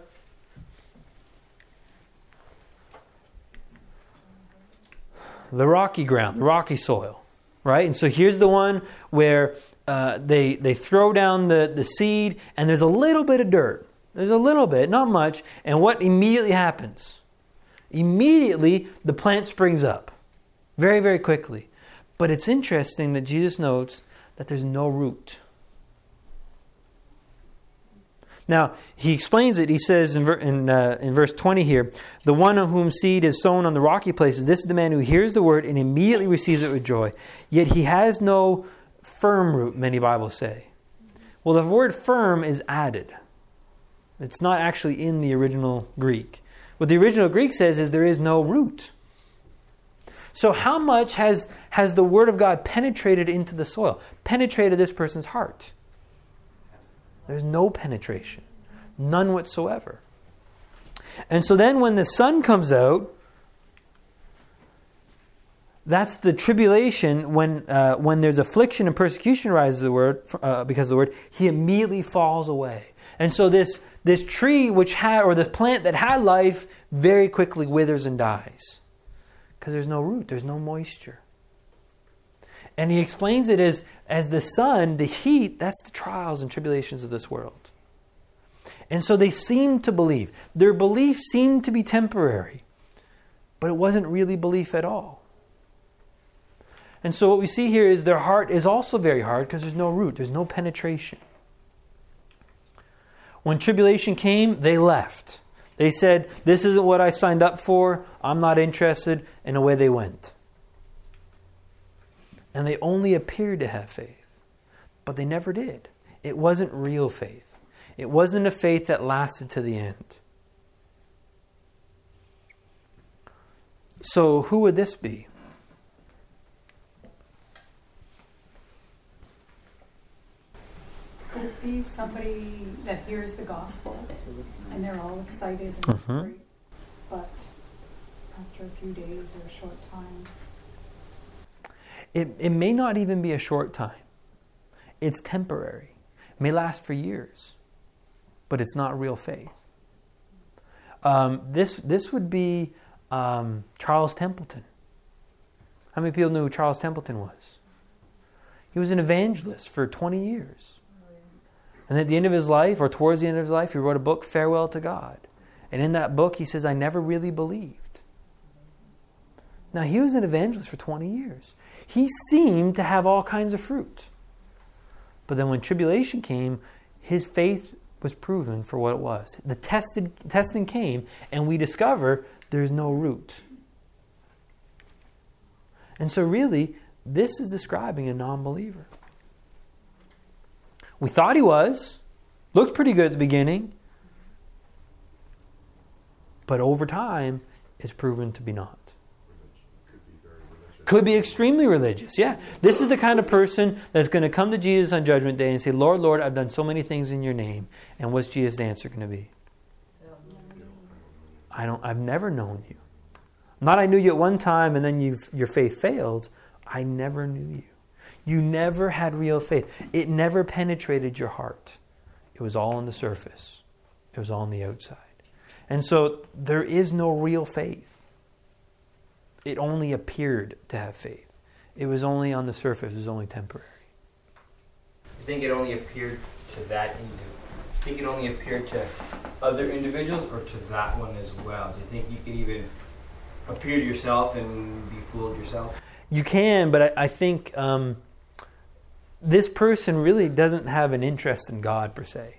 the rocky ground, the rocky soil, right? And so here's the one where uh, they they throw down the, the seed, and there's a little bit of dirt. There's a little bit, not much. And what immediately happens? Immediately, the plant springs up, very very quickly. But it's interesting that Jesus notes that there's no root. Now, he explains it. He says in, in, uh, in verse 20 here The one on whom seed is sown on the rocky places, this is the man who hears the word and immediately receives it with joy. Yet he has no firm root, many Bibles say. Well, the word firm is added, it's not actually in the original Greek. What the original Greek says is there is no root. So, how much has, has the Word of God penetrated into the soil, penetrated this person's heart? There's no penetration, none whatsoever. And so then when the sun comes out, that's the tribulation when, uh, when there's affliction and persecution arises the word, uh, because of the word, he immediately falls away. And so this, this tree which had, or the plant that had life, very quickly withers and dies. Because there's no root, there's no moisture. And he explains it as, as the sun, the heat, that's the trials and tribulations of this world. And so they seemed to believe. Their belief seemed to be temporary, but it wasn't really belief at all. And so what we see here is their heart is also very hard because there's no root, there's no penetration. When tribulation came, they left. They said, This isn't what I signed up for. I'm not interested. And away they went. And they only appeared to have faith, but they never did. It wasn't real faith, it wasn't a faith that lasted to the end. So, who would this be? Could it be somebody that hears the gospel and they're all excited and Mhm. great, but after a few days or a short time, It, it may not even be a short time, it's temporary, it may last for years, but it's not real faith. Um, this, this would be um, Charles Templeton. How many people knew who Charles Templeton was? He was an evangelist for 20 years. And at the end of his life, or towards the end of his life, he wrote a book, Farewell to God. And in that book, he says, I never really believed. Now, he was an evangelist for 20 years. He seemed to have all kinds of fruit. But then when tribulation came, his faith was proven for what it was. The tested, testing came, and we discover there's no root. And so, really, this is describing a non believer. We thought he was, looked pretty good at the beginning, but over time, it's proven to be not. Could be very religious. Could be extremely religious. Yeah. This is the kind of person that's going to come to Jesus on Judgment Day and say, Lord, Lord, I've done so many things in your name. And what's Jesus' answer going to be? I don't, I've never known you. Not I knew you at one time and then you've, your faith failed. I never knew you. You never had real faith. It never penetrated your heart. It was all on the surface, it was all on the outside. And so there is no real faith. It only appeared to have faith. It was only on the surface, it was only temporary. I think it only appeared to that individual. I think it only appeared to other individuals or to that one as well. Do you think you could even appear to yourself and be fooled yourself? You can, but I, I think um, this person really doesn't have an interest in God per se.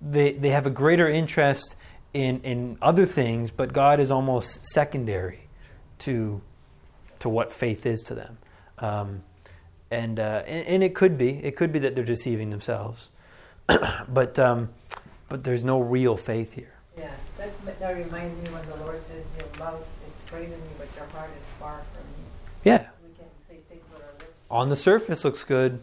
They, they have a greater interest in, in other things, but God is almost secondary to, to what faith is to them. Um, and, uh, and, and it could be, it could be that they're deceiving themselves. but, um, but there's no real faith here. Yeah, that, that reminds me when the Lord says your mouth is praising me, but your heart is far from me. Yeah, We can say things with our lips. on the surface looks good,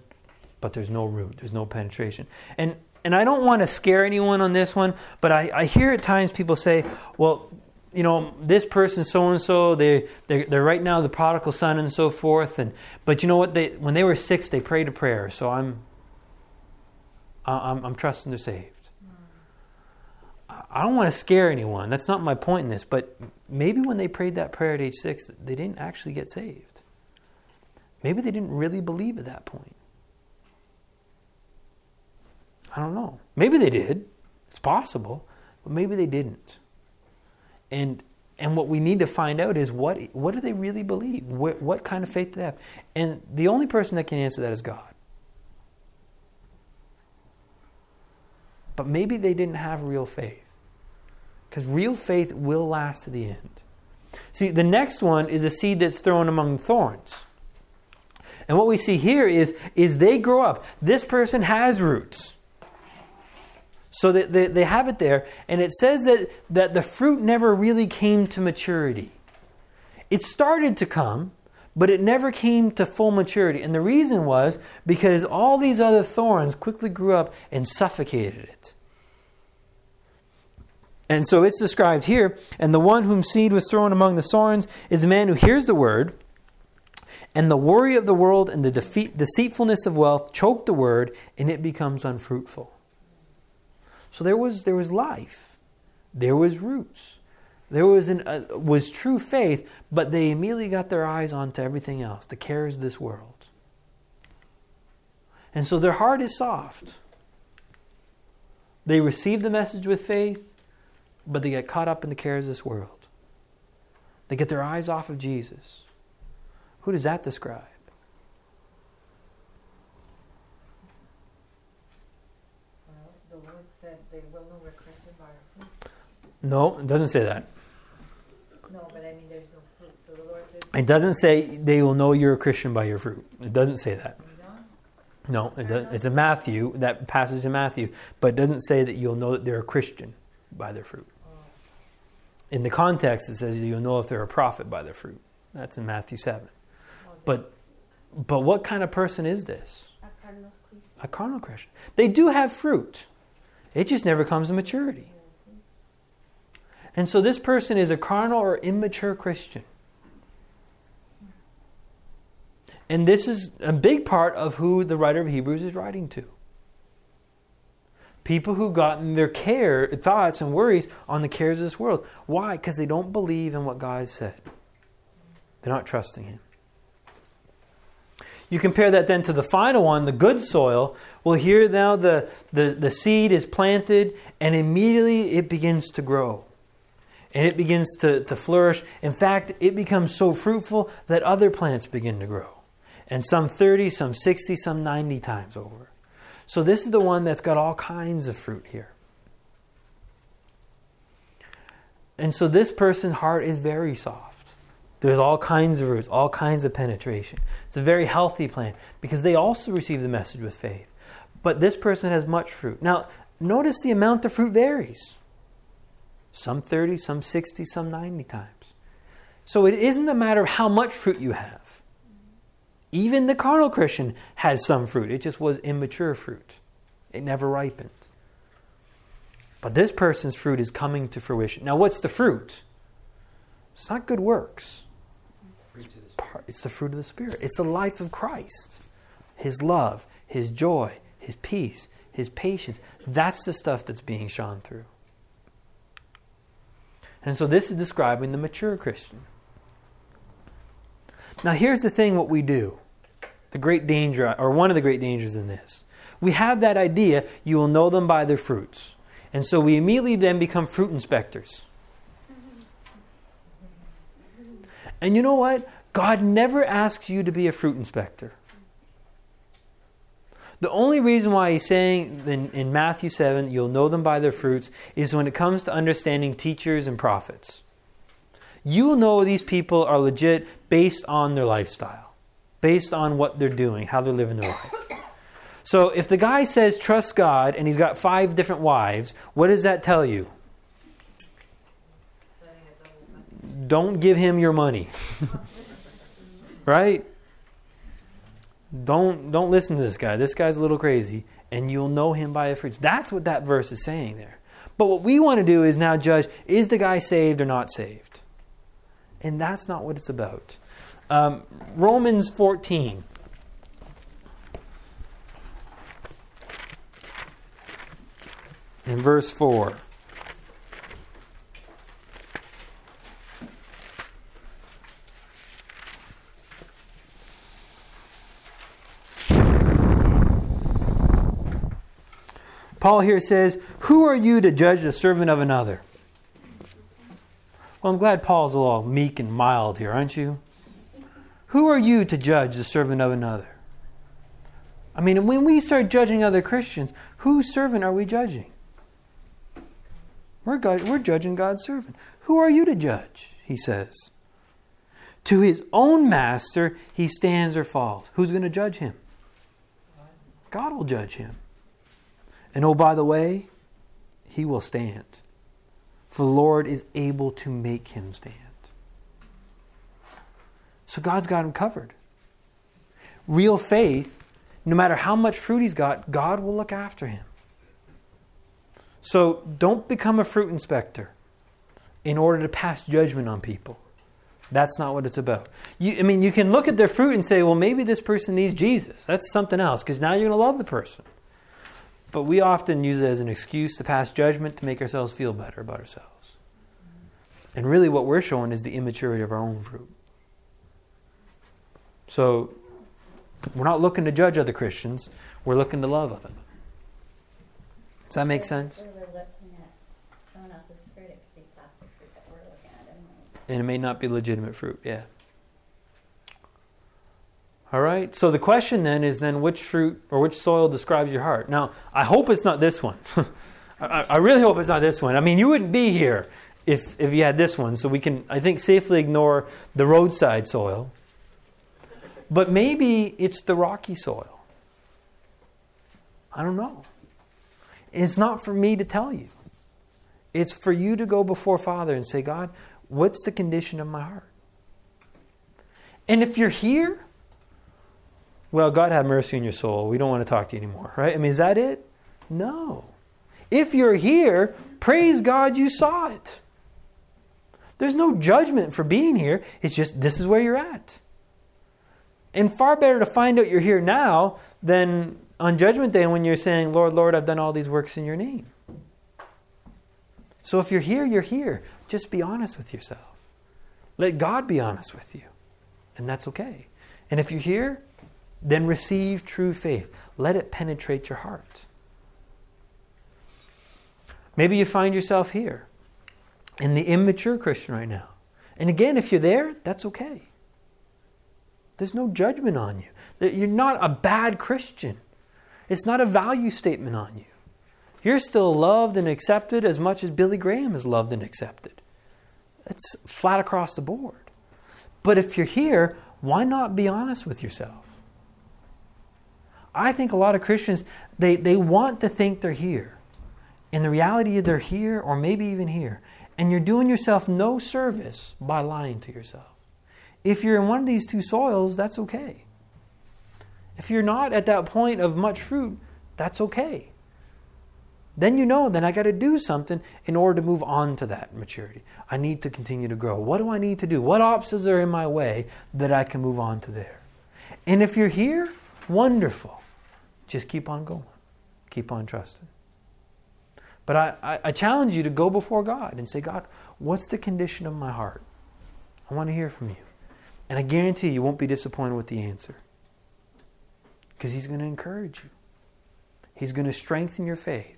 but there's no root, there's no penetration. And and I don't want to scare anyone on this one, but I, I hear at times people say, well, you know, this person so and so, they they're, they're right now the prodigal son and so forth. And but you know what? They when they were six, they prayed a prayer. So I'm I'm, I'm trusting they're saved. I don't want to scare anyone. That's not my point in this. But maybe when they prayed that prayer at age six, they didn't actually get saved. Maybe they didn't really believe at that point. I don't know. Maybe they did. It's possible, but maybe they didn't. And and what we need to find out is what what do they really believe? What, what kind of faith do they have? And the only person that can answer that is God. But maybe they didn't have real faith. Because real faith will last to the end. See, the next one is a seed that's thrown among thorns. And what we see here is, is they grow up. This person has roots. So they, they, they have it there. And it says that, that the fruit never really came to maturity. It started to come, but it never came to full maturity. And the reason was because all these other thorns quickly grew up and suffocated it. And so it's described here, and the one whom seed was thrown among the thorns is the man who hears the word, and the worry of the world and the defeat, deceitfulness of wealth choke the word, and it becomes unfruitful. So there was there was life, there was roots, there was an uh, was true faith, but they immediately got their eyes onto everything else, the cares of this world, and so their heart is soft. They receive the message with faith, but they get caught up in the cares of this world. They get their eyes off of Jesus. Who does that describe? Well, the Lord said they will know we're Christian by our fruit. No, it doesn't say that. No, but I mean, there's no fruit. So the Lord said, It doesn't say they will know you're a Christian by your fruit. It doesn't say that. No, it doesn't. it's a Matthew, that passage in Matthew, but it doesn't say that you'll know that they're a Christian by their fruit. Oh. In the context, it says you'll know if they're a prophet by their fruit. That's in Matthew 7. But, but what kind of person is this? A carnal Christian. A carnal Christian. They do have fruit, it just never comes to maturity. And so this person is a carnal or immature Christian. And this is a big part of who the writer of Hebrews is writing to. People who've gotten their care, thoughts, and worries on the cares of this world. Why? Because they don't believe in what God said. They're not trusting Him. You compare that then to the final one, the good soil. Well, here now the, the, the seed is planted and immediately it begins to grow. And it begins to, to flourish. In fact, it becomes so fruitful that other plants begin to grow. And some 30, some 60, some 90 times over. So this is the one that's got all kinds of fruit here. And so this person's heart is very soft. There's all kinds of roots, all kinds of penetration. It's a very healthy plant because they also receive the message with faith. But this person has much fruit. Now, notice the amount of fruit varies. Some 30, some 60, some 90 times. So it isn't a matter of how much fruit you have. Even the carnal Christian has some fruit. It just was immature fruit. It never ripened. But this person's fruit is coming to fruition. Now, what's the fruit? It's not good works. It's the fruit of the Spirit. It's the life of Christ. His love, His joy, His peace, His patience. That's the stuff that's being shone through. And so this is describing the mature Christian. Now, here's the thing what we do the great danger, or one of the great dangers in this. We have that idea you will know them by their fruits. And so we immediately then become fruit inspectors. And you know what? God never asks you to be a fruit inspector. The only reason why he's saying in, Matthew 7, you'll know them by their fruits, is when it comes to understanding teachers and prophets. You will know these people are legit based on their lifestyle, based on what they're doing, how they're living their life. So if the guy says trust God and he's got five different wives, what does that tell you? Don't give him your money. right? Don't don't listen to this guy. This guy's a little crazy, and you'll know him by the fruits. That's what that verse is saying there. But what we want to do is now judge: is the guy saved or not saved? And that's not what it's about. Um, Romans fourteen. In verse 4. Paul here says, Who are you to judge the servant of another? Well, I'm glad Paul's a little meek and mild here, aren't you? Who are you to judge the servant of another? I mean, when we start judging other Christians, whose servant are we judging? We're, God, we're judging God's servant. Who are you to judge? He says. To his own master, he stands or falls. Who's going to judge him? God will judge him. And oh, by the way, he will stand. For the Lord is able to make him stand. So God's got him covered. Real faith, no matter how much fruit he's got, God will look after him. So don't become a fruit inspector in order to pass judgment on people. That's not what it's about. You, I mean, you can look at their fruit and say, well, maybe this person needs Jesus. That's something else, because now you're going to love the person. But we often use it as an excuse to pass judgment to make ourselves feel better about ourselves. And really, what we're showing is the immaturity of our own fruit. So, we're not looking to judge other Christians, we're looking to love them. Does that make sense? We're looking at someone else's fruit, it could be plastic fruit that we're looking at anyway. And it may not be legitimate fruit, yeah. All right. So the question then is then which fruit or which soil describes your heart? Now, I hope it's not this one. I, I really hope it's not this one. I mean, you wouldn't be here if if you had this one. So we can, I think, safely ignore the roadside soil. But maybe it's the rocky soil. I don't know. It's not for me to tell you. It's for you to go before Father and say, God, what's the condition of my heart? And if you're here, well, God have mercy on your soul. We don't want to talk to you anymore, right? I mean, is that it? No. If you're here, praise God you saw it. There's no judgment for being here. It's just this is where you're at. And far better to find out you're here now than on Judgment Day when you're saying, Lord, Lord, I've done all these works in your name. So if you're here, you're here. Just be honest with yourself. Let God be honest with you. And that's okay. And if you're here, then receive true faith. Let it penetrate your heart. Maybe you find yourself here in the immature Christian right now. And again, if you're there, that's okay. There's no judgment on you. You're not a bad Christian. It's not a value statement on you. You're still loved and accepted as much as Billy Graham is loved and accepted. It's flat across the board. But if you're here, why not be honest with yourself? I think a lot of Christians, they, they want to think they're here. In the reality, they're here or maybe even here. And you're doing yourself no service by lying to yourself. If you're in one of these two soils, that's okay. If you're not at that point of much fruit, that's okay. Then you know, then I got to do something in order to move on to that maturity. I need to continue to grow. What do I need to do? What obstacles are in my way that I can move on to there? And if you're here, wonderful. Just keep on going, keep on trusting. But I, I, I challenge you to go before God and say, God, what's the condition of my heart? I want to hear from you. And I guarantee you won't be disappointed with the answer. Because He's going to encourage you, He's going to strengthen your faith,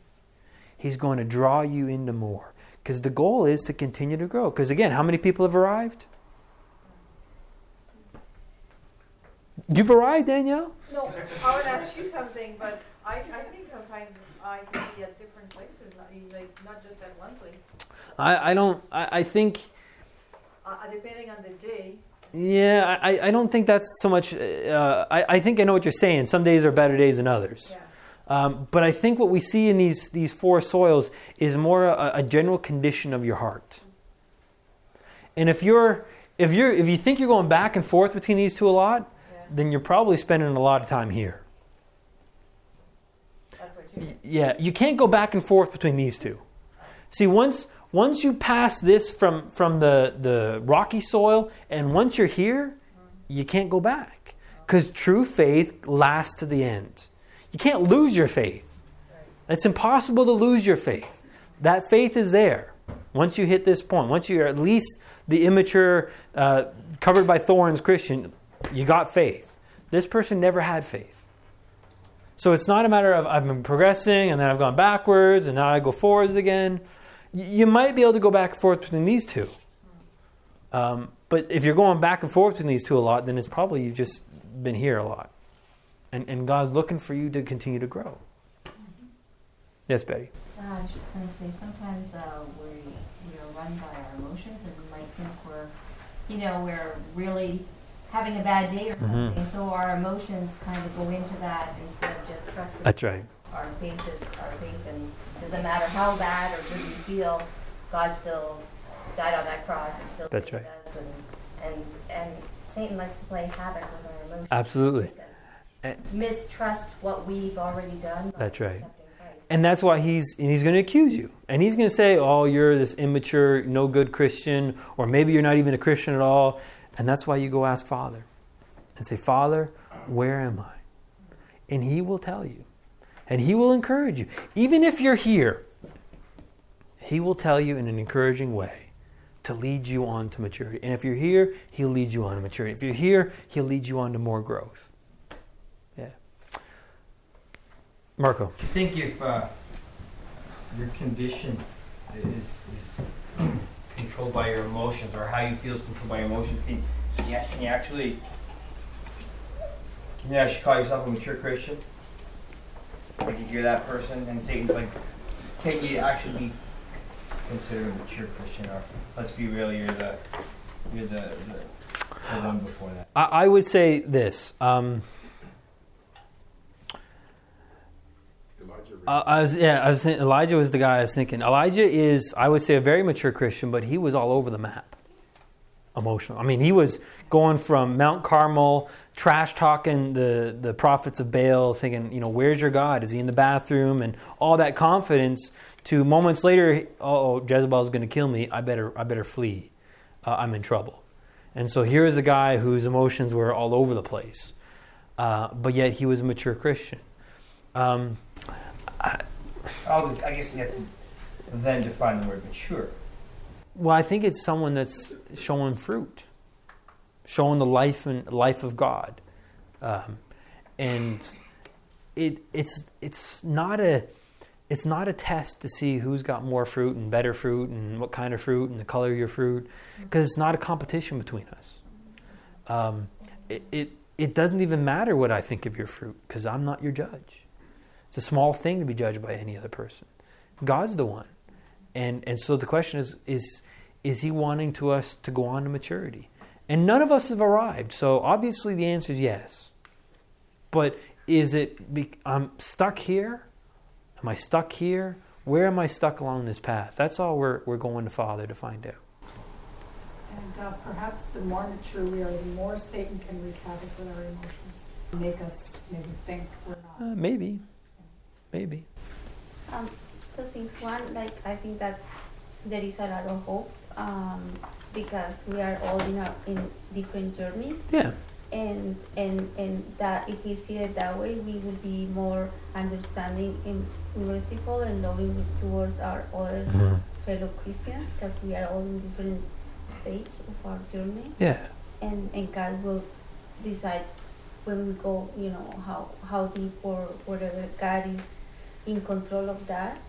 He's going to draw you into more. Because the goal is to continue to grow. Because again, how many people have arrived? You've arrived, Danielle? No, I would ask you something, but I, I think sometimes I can be at different places, like, not just at one place. I, I don't, I, I think, Uh, depending on the day, yeah, I, I don't think that's so much, uh, I, I think I know what you're saying. Some days are better days than others. yeah. Um, but I think what we see in these, these four soils is more a, a general condition of your heart. And if you're, if you're, if you think you're going back and forth between these two a lot. Then you're probably spending a lot of time here. That's what you Y- Yeah, you can't go back and forth between these two. See, once once you pass this from from the the rocky soil, and once you're here, you can't go back because true faith lasts to the end. You can't lose your faith. It's impossible to lose your faith. That faith is there once you hit this point. Once you're at least the immature, uh, covered by thorns Christian, you got faith. This person never had faith. So it's not a matter of I've been progressing and then I've gone backwards and now I go forwards again. You might be able to go back and forth between these two. Um, but if you're going back and forth between these two a lot, then it's probably you've just been here a lot. And, and God's looking for you to continue to grow. Yes, Betty. Uh, I was just gonna say, sometimes uh, we, we are run by our emotions and we might think we're, you know, we're really having a bad day or Mhm. something. So our emotions kind of go into that instead of just trusting. That's right. Our faith is our faith and it doesn't matter how bad or good we feel, God still died on that cross and still That's saved right. us. And, and, and Satan likes to play havoc with our emotions. Absolutely. And- Mistrust what we've already done. by That's right. accepting Christ. And that's why he's and he's going to accuse you. And he's going to say, "Oh, you're this immature, no good Christian, or maybe you're not even a Christian at all." And that's why you go ask Father and say, "Father, where am I?" And he will tell you. And he will encourage you. Even if you're here, he will tell you in an encouraging way to lead you on to maturity. And if you're here, he'll lead you on to maturity. If you're here, he'll lead you on to more growth. Yeah. Marco. Do you think if uh, your condition is, is controlled by your emotions, or how you feel is controlled by your emotions, can you, can you, can you actually can you actually call yourself a mature Christian? Like you're that person, and Satan's like, can you actually be considered a mature Christian, or let's be real, you're the you're the, the, the one before that. I, I would say this. Um, Uh, was, yeah, I was thinking, Elijah was the guy I was thinking. Elijah is, I would say, a very mature Christian, but he was all over the map, emotional. I mean, he was going from Mount Carmel, trash talking the the prophets of Baal, thinking, you know, where's your God? Is he in the bathroom? And all that confidence. To moments later, oh, Jezebel's going to kill me. I better, I better flee. Uh, I'm in trouble. And so here is a guy whose emotions were all over the place, uh, but yet he was a mature Christian. Um, I'll, I guess you have to then define the word mature. Well, I think it's someone that's showing fruit, showing the life and life of God, um, and it it's it's not a it's not a test to see who's got more fruit and better fruit and what kind of fruit and the color of your fruit, because it's not a competition between us. Um, it, it it doesn't even matter what I think of your fruit because I'm not your judge. It's a small thing to be judged by any other person. God's the one. And and so the question is is is he wanting to us to go on to maturity? And none of us have arrived. So obviously the answer is yes. But is it I'm stuck here? Am I stuck here? Where am I stuck along this path? That's all we're we're going to Father to find out. And uh, perhaps the more mature we are, the more Satan can wreak havoc with our emotions, make us maybe think we're not. Uh, maybe. Maybe. Um, two things. One, like I think that there is a lot of hope um, because we are all in a, in different journeys, Yeah. and and and that if we see it that way, we will be more understanding and merciful and loving towards our other Mhm. fellow Christians because we are all in different stage of our journey, Yeah. and and God will decide when we go, you know, how how deep or whatever. God is in control of that.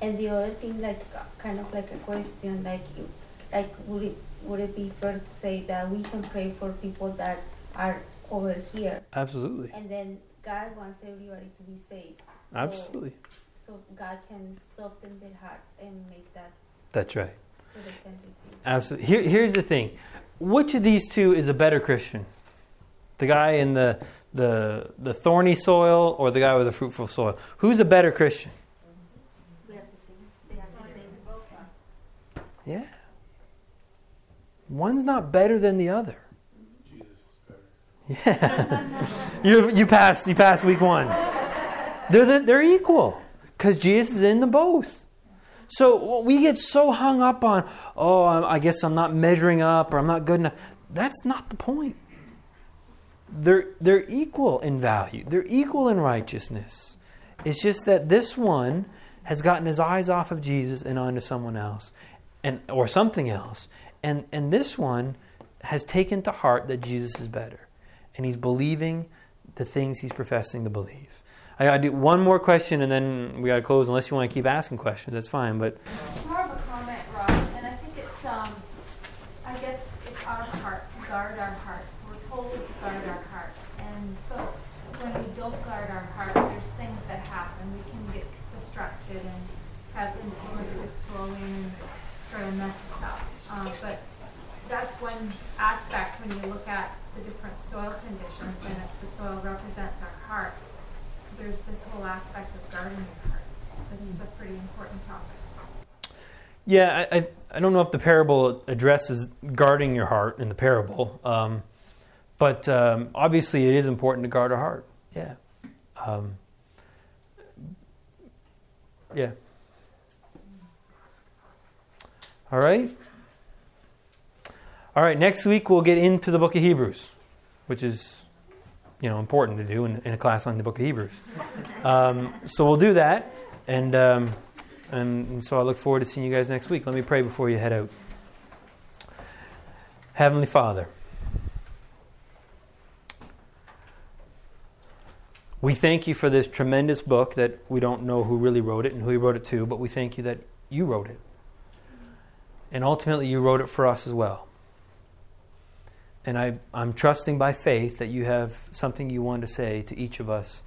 And the other thing, like uh, kind of like a question, like like would it would it be fair to say that we can pray for people that are over here, Absolutely. and then God wants everybody to be saved. So, Absolutely. So God can soften their hearts and make that That's right. so they can receive. Absolutely. Here, here's the thing: which of these two is a better Christian? The guy in the the the thorny soil, or the guy with the fruitful soil? Who's a better Christian? We have the same. They have the same. Yeah. One's not better than the other. Jesus is better. Yeah. you you pass you pass week one. They're the, they're equal because Jesus is in the both. So we get so hung up on, oh, I I guess I'm not measuring up or I'm not good enough. That's not the point. They're they're equal in value. They're equal in righteousness. It's just that this one has gotten his eyes off of Jesus and onto someone else, and or something else, and and this one has taken to heart that Jesus is better, and he's believing the things he's professing to believe. I gotta do one more question and then we gotta close. Unless you want to keep asking questions, that's fine. But More of a comment, Ross, and I think it's, um, I guess it's our heart, to guard our heart. We're told to guard our heart. And so when we don't guard our heart, there's things that happen. We can get distracted and have influences flow in and sort of mess us up. Um, but that's one aspect when you look at the different soil conditions and if the soil represents our heart, there's this whole aspect of guarding your heart. It's a pretty important topic. yeah, I, I, I don't know if the parable addresses guarding your heart in the parable, um, but um, obviously it is important to guard our heart. Yeah. Um, yeah. All right. All right. Next week we'll get into the book of Hebrews, which is, you know, important to do in, in a class on the book of Hebrews. Um, so we'll do that, and, um, and so I look forward to seeing you guys next week. Let me pray before you head out. Heavenly Father, we thank you for this tremendous book that we don't know who really wrote it and who he wrote it to, but we thank you that you wrote it. And ultimately, you wrote it for us as well. And I, I'm trusting by faith that you have something you want to say to each of us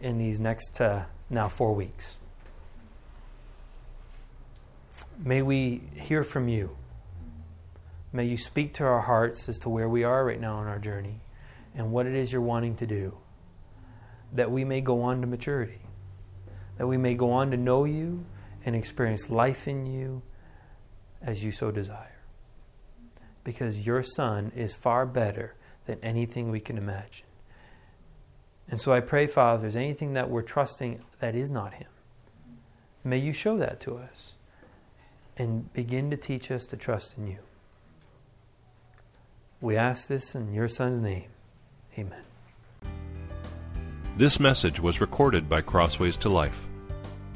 in these next uh, now four weeks. May we hear from you. May you speak to our hearts as to where we are right now on our journey and what it is you're wanting to do. That we may go on to maturity. That we may go on to know you and experience life in you as you so desire. Because your Son is far better than anything we can imagine. And so I pray, Father, if there's anything that we're trusting that is not Him, may you show that to us and begin to teach us to trust in you. We ask this in your Son's name. Amen. This message was recorded by Crossways to Life.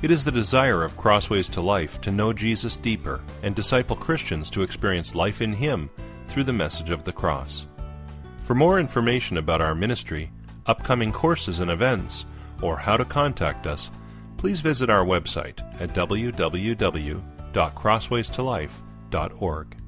It is the desire of Crossways to Life to know Jesus deeper and disciple Christians to experience life in Him through the message of the cross. For more information about our ministry, upcoming courses and events, or how to contact us, please visit our website at www.crosswaystolife.org.